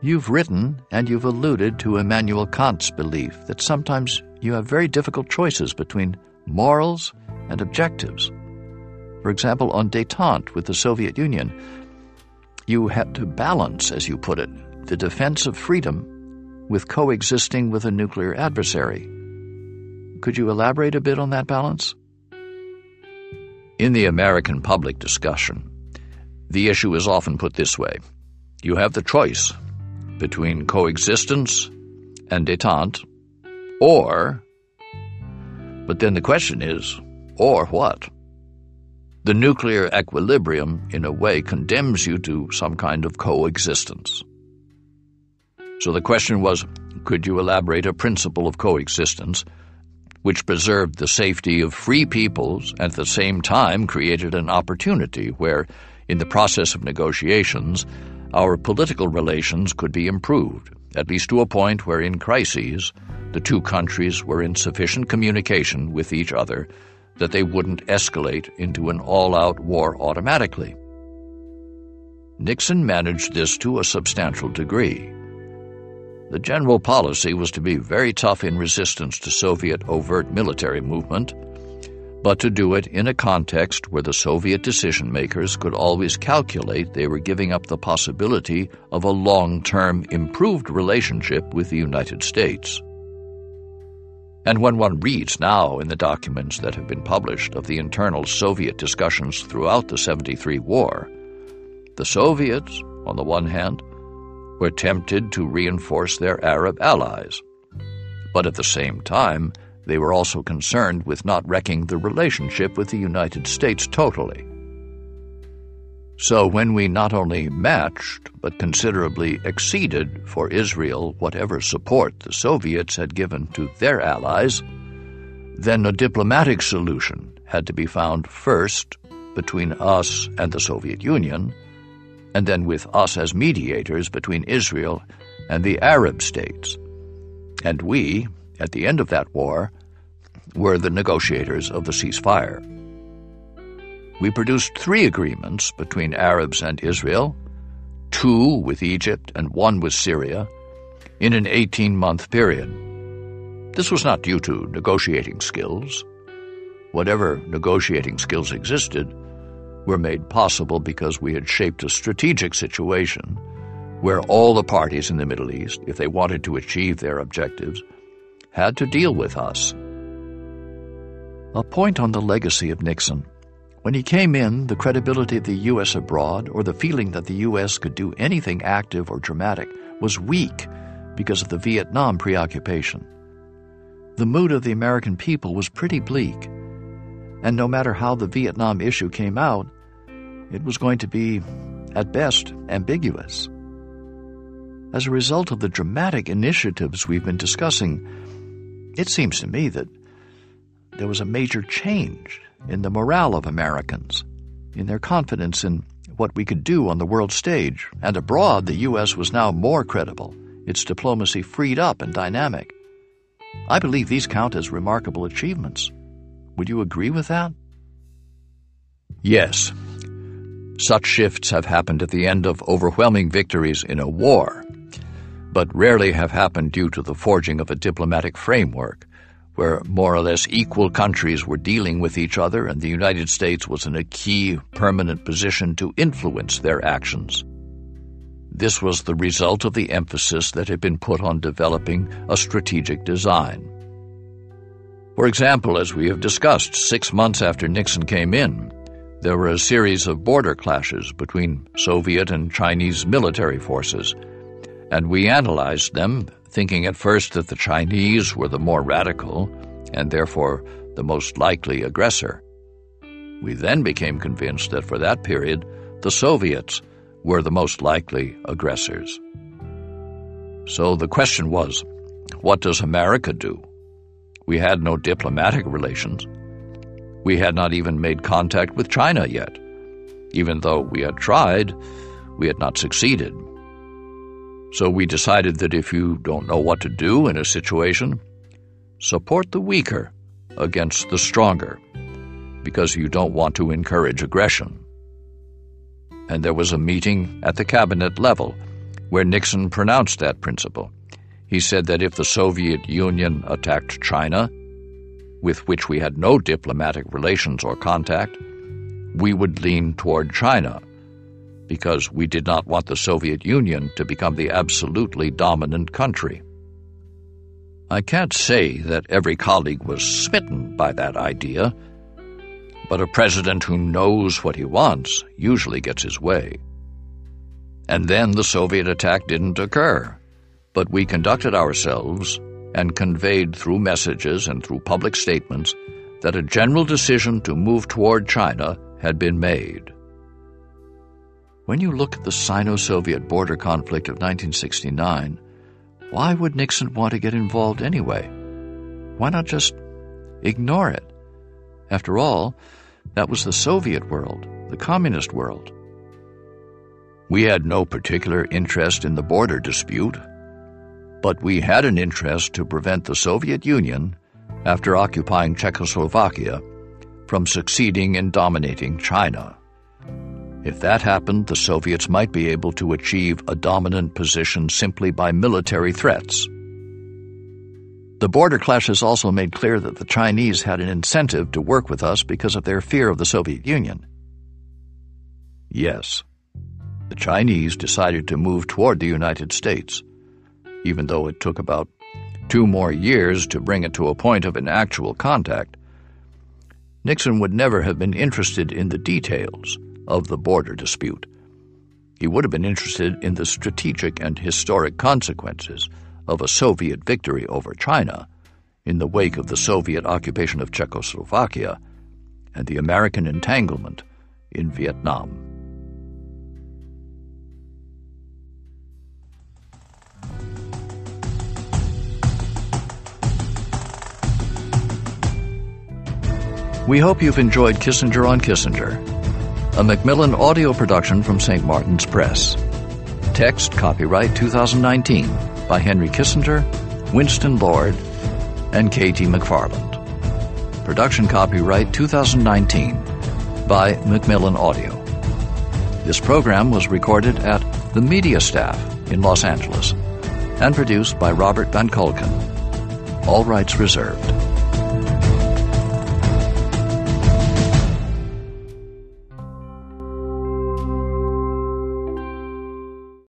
You've written and you've alluded to Immanuel Kant's belief that sometimes you have very difficult choices between morals and objectives. For example, on detente with the Soviet Union, you had to balance, as you put it, the defense of freedom with coexisting with a nuclear adversary. Could you elaborate a bit on that balance? In the American public discussion, the issue is often put this way you have the choice between coexistence and detente, or, but then the question is, or what? The nuclear equilibrium, in a way, condemns you to some kind of coexistence. So the question was, could you elaborate a principle of coexistence which preserved the safety of free peoples and at the same time created an opportunity where, in the process of negotiations, our political relations could be improved, at least to a point where, in crises, the two countries were in sufficient communication with each other that they wouldn't escalate into an all out war automatically. Nixon managed this to a substantial degree. The general policy was to be very tough in resistance to Soviet overt military movement, but to do it in a context where the Soviet decision makers could always calculate they were giving up the possibility of a long term improved relationship with the United States. And when one reads now in the documents that have been published of the internal Soviet discussions throughout the 73 war, the Soviets, on the one hand, were tempted to reinforce their Arab allies. But at the same time, they were also concerned with not wrecking the relationship with the United States totally. So when we not only matched, but considerably exceeded for Israel whatever support the Soviets had given to their allies, then a diplomatic solution had to be found first between us and the Soviet Union, and then with us as mediators between Israel and the Arab states. And we, at the end of that war, were the negotiators of the ceasefire. We produced three agreements between Arabs and Israel, two with Egypt and one with Syria, in an 18 month period. This was not due to negotiating skills. Whatever negotiating skills existed, were made possible because we had shaped a strategic situation where all the parties in the Middle East, if they wanted to achieve their objectives, had to deal with us. A point on the legacy of Nixon. When he came in, the credibility of the U.S. abroad, or the feeling that the U.S. could do anything active or dramatic, was weak because of the Vietnam preoccupation. The mood of the American people was pretty bleak, and no matter how the Vietnam issue came out, it was going to be, at best, ambiguous. As a result of the dramatic initiatives we've been discussing, it seems to me that there was a major change in the morale of Americans, in their confidence in what we could do on the world stage, and abroad the U.S. was now more credible, its diplomacy freed up and dynamic. I believe these count as remarkable achievements. Would you agree with that? Yes, such shifts have happened at the end of overwhelming victories in a war, but rarely have happened due to the forging of a diplomatic framework, where more or less equal countries were dealing with each other and the United States was in a key, permanent position to influence their actions. This was the result of the emphasis that had been put on developing a strategic design. For example, as we have discussed, six months after Nixon came in, there were a series of border clashes between Soviet and Chinese military forces, and we analyzed them, thinking at first that the Chinese were the more radical and therefore the most likely aggressor. We then became convinced that for that period, the Soviets were the most likely aggressors. So the question was what does America do? We had no diplomatic relations. We had not even made contact with China yet. Even though we had tried, we had not succeeded. So we decided that if you don't know what to do in a situation, support the weaker against the stronger, because you don't want to encourage aggression. And there was a meeting at the cabinet level where Nixon pronounced that principle. He said that if the Soviet Union attacked China, with which we had no diplomatic relations or contact, we would lean toward China, because we did not want the Soviet Union to become the absolutely dominant country. I can't say that every colleague was smitten by that idea, but a president who knows what he wants usually gets his way. And then the Soviet attack didn't occur, but we conducted ourselves and conveyed through messages and through public statements that a general decision to move toward China had been made. When you look at the Sino Soviet border conflict of 1969, Why would Nixon want to get involved anyway? Why not just ignore it? After all, that was the Soviet world, the communist world. We had no particular interest in the border dispute, but we had an interest to prevent the Soviet Union, after occupying Czechoslovakia, from succeeding in dominating China. If that happened, the Soviets might be able to achieve a dominant position simply by military threats. The border clashes also made clear that the Chinese had an incentive to work with us because of their fear of the Soviet Union. Yes, the Chinese decided to move toward the United States, even though it took about two more years to bring it to a point of an actual contact. Nixon would never have been interested in the details of the border dispute. He would have been interested in the strategic and historic consequences of a Soviet victory over China in the wake of the Soviet occupation of Czechoslovakia and the American entanglement in Vietnam. We hope you've enjoyed Kissinger on Kissinger, a Macmillan audio production from St. Martin's Press. Text copyright 2019 by Henry Kissinger, Winston Lord, and K.T. McFarland. Production copyright 2019 by Macmillan Audio. This program was recorded at the Media Staff in Los Angeles and produced by Robert Van Kolken. All rights reserved.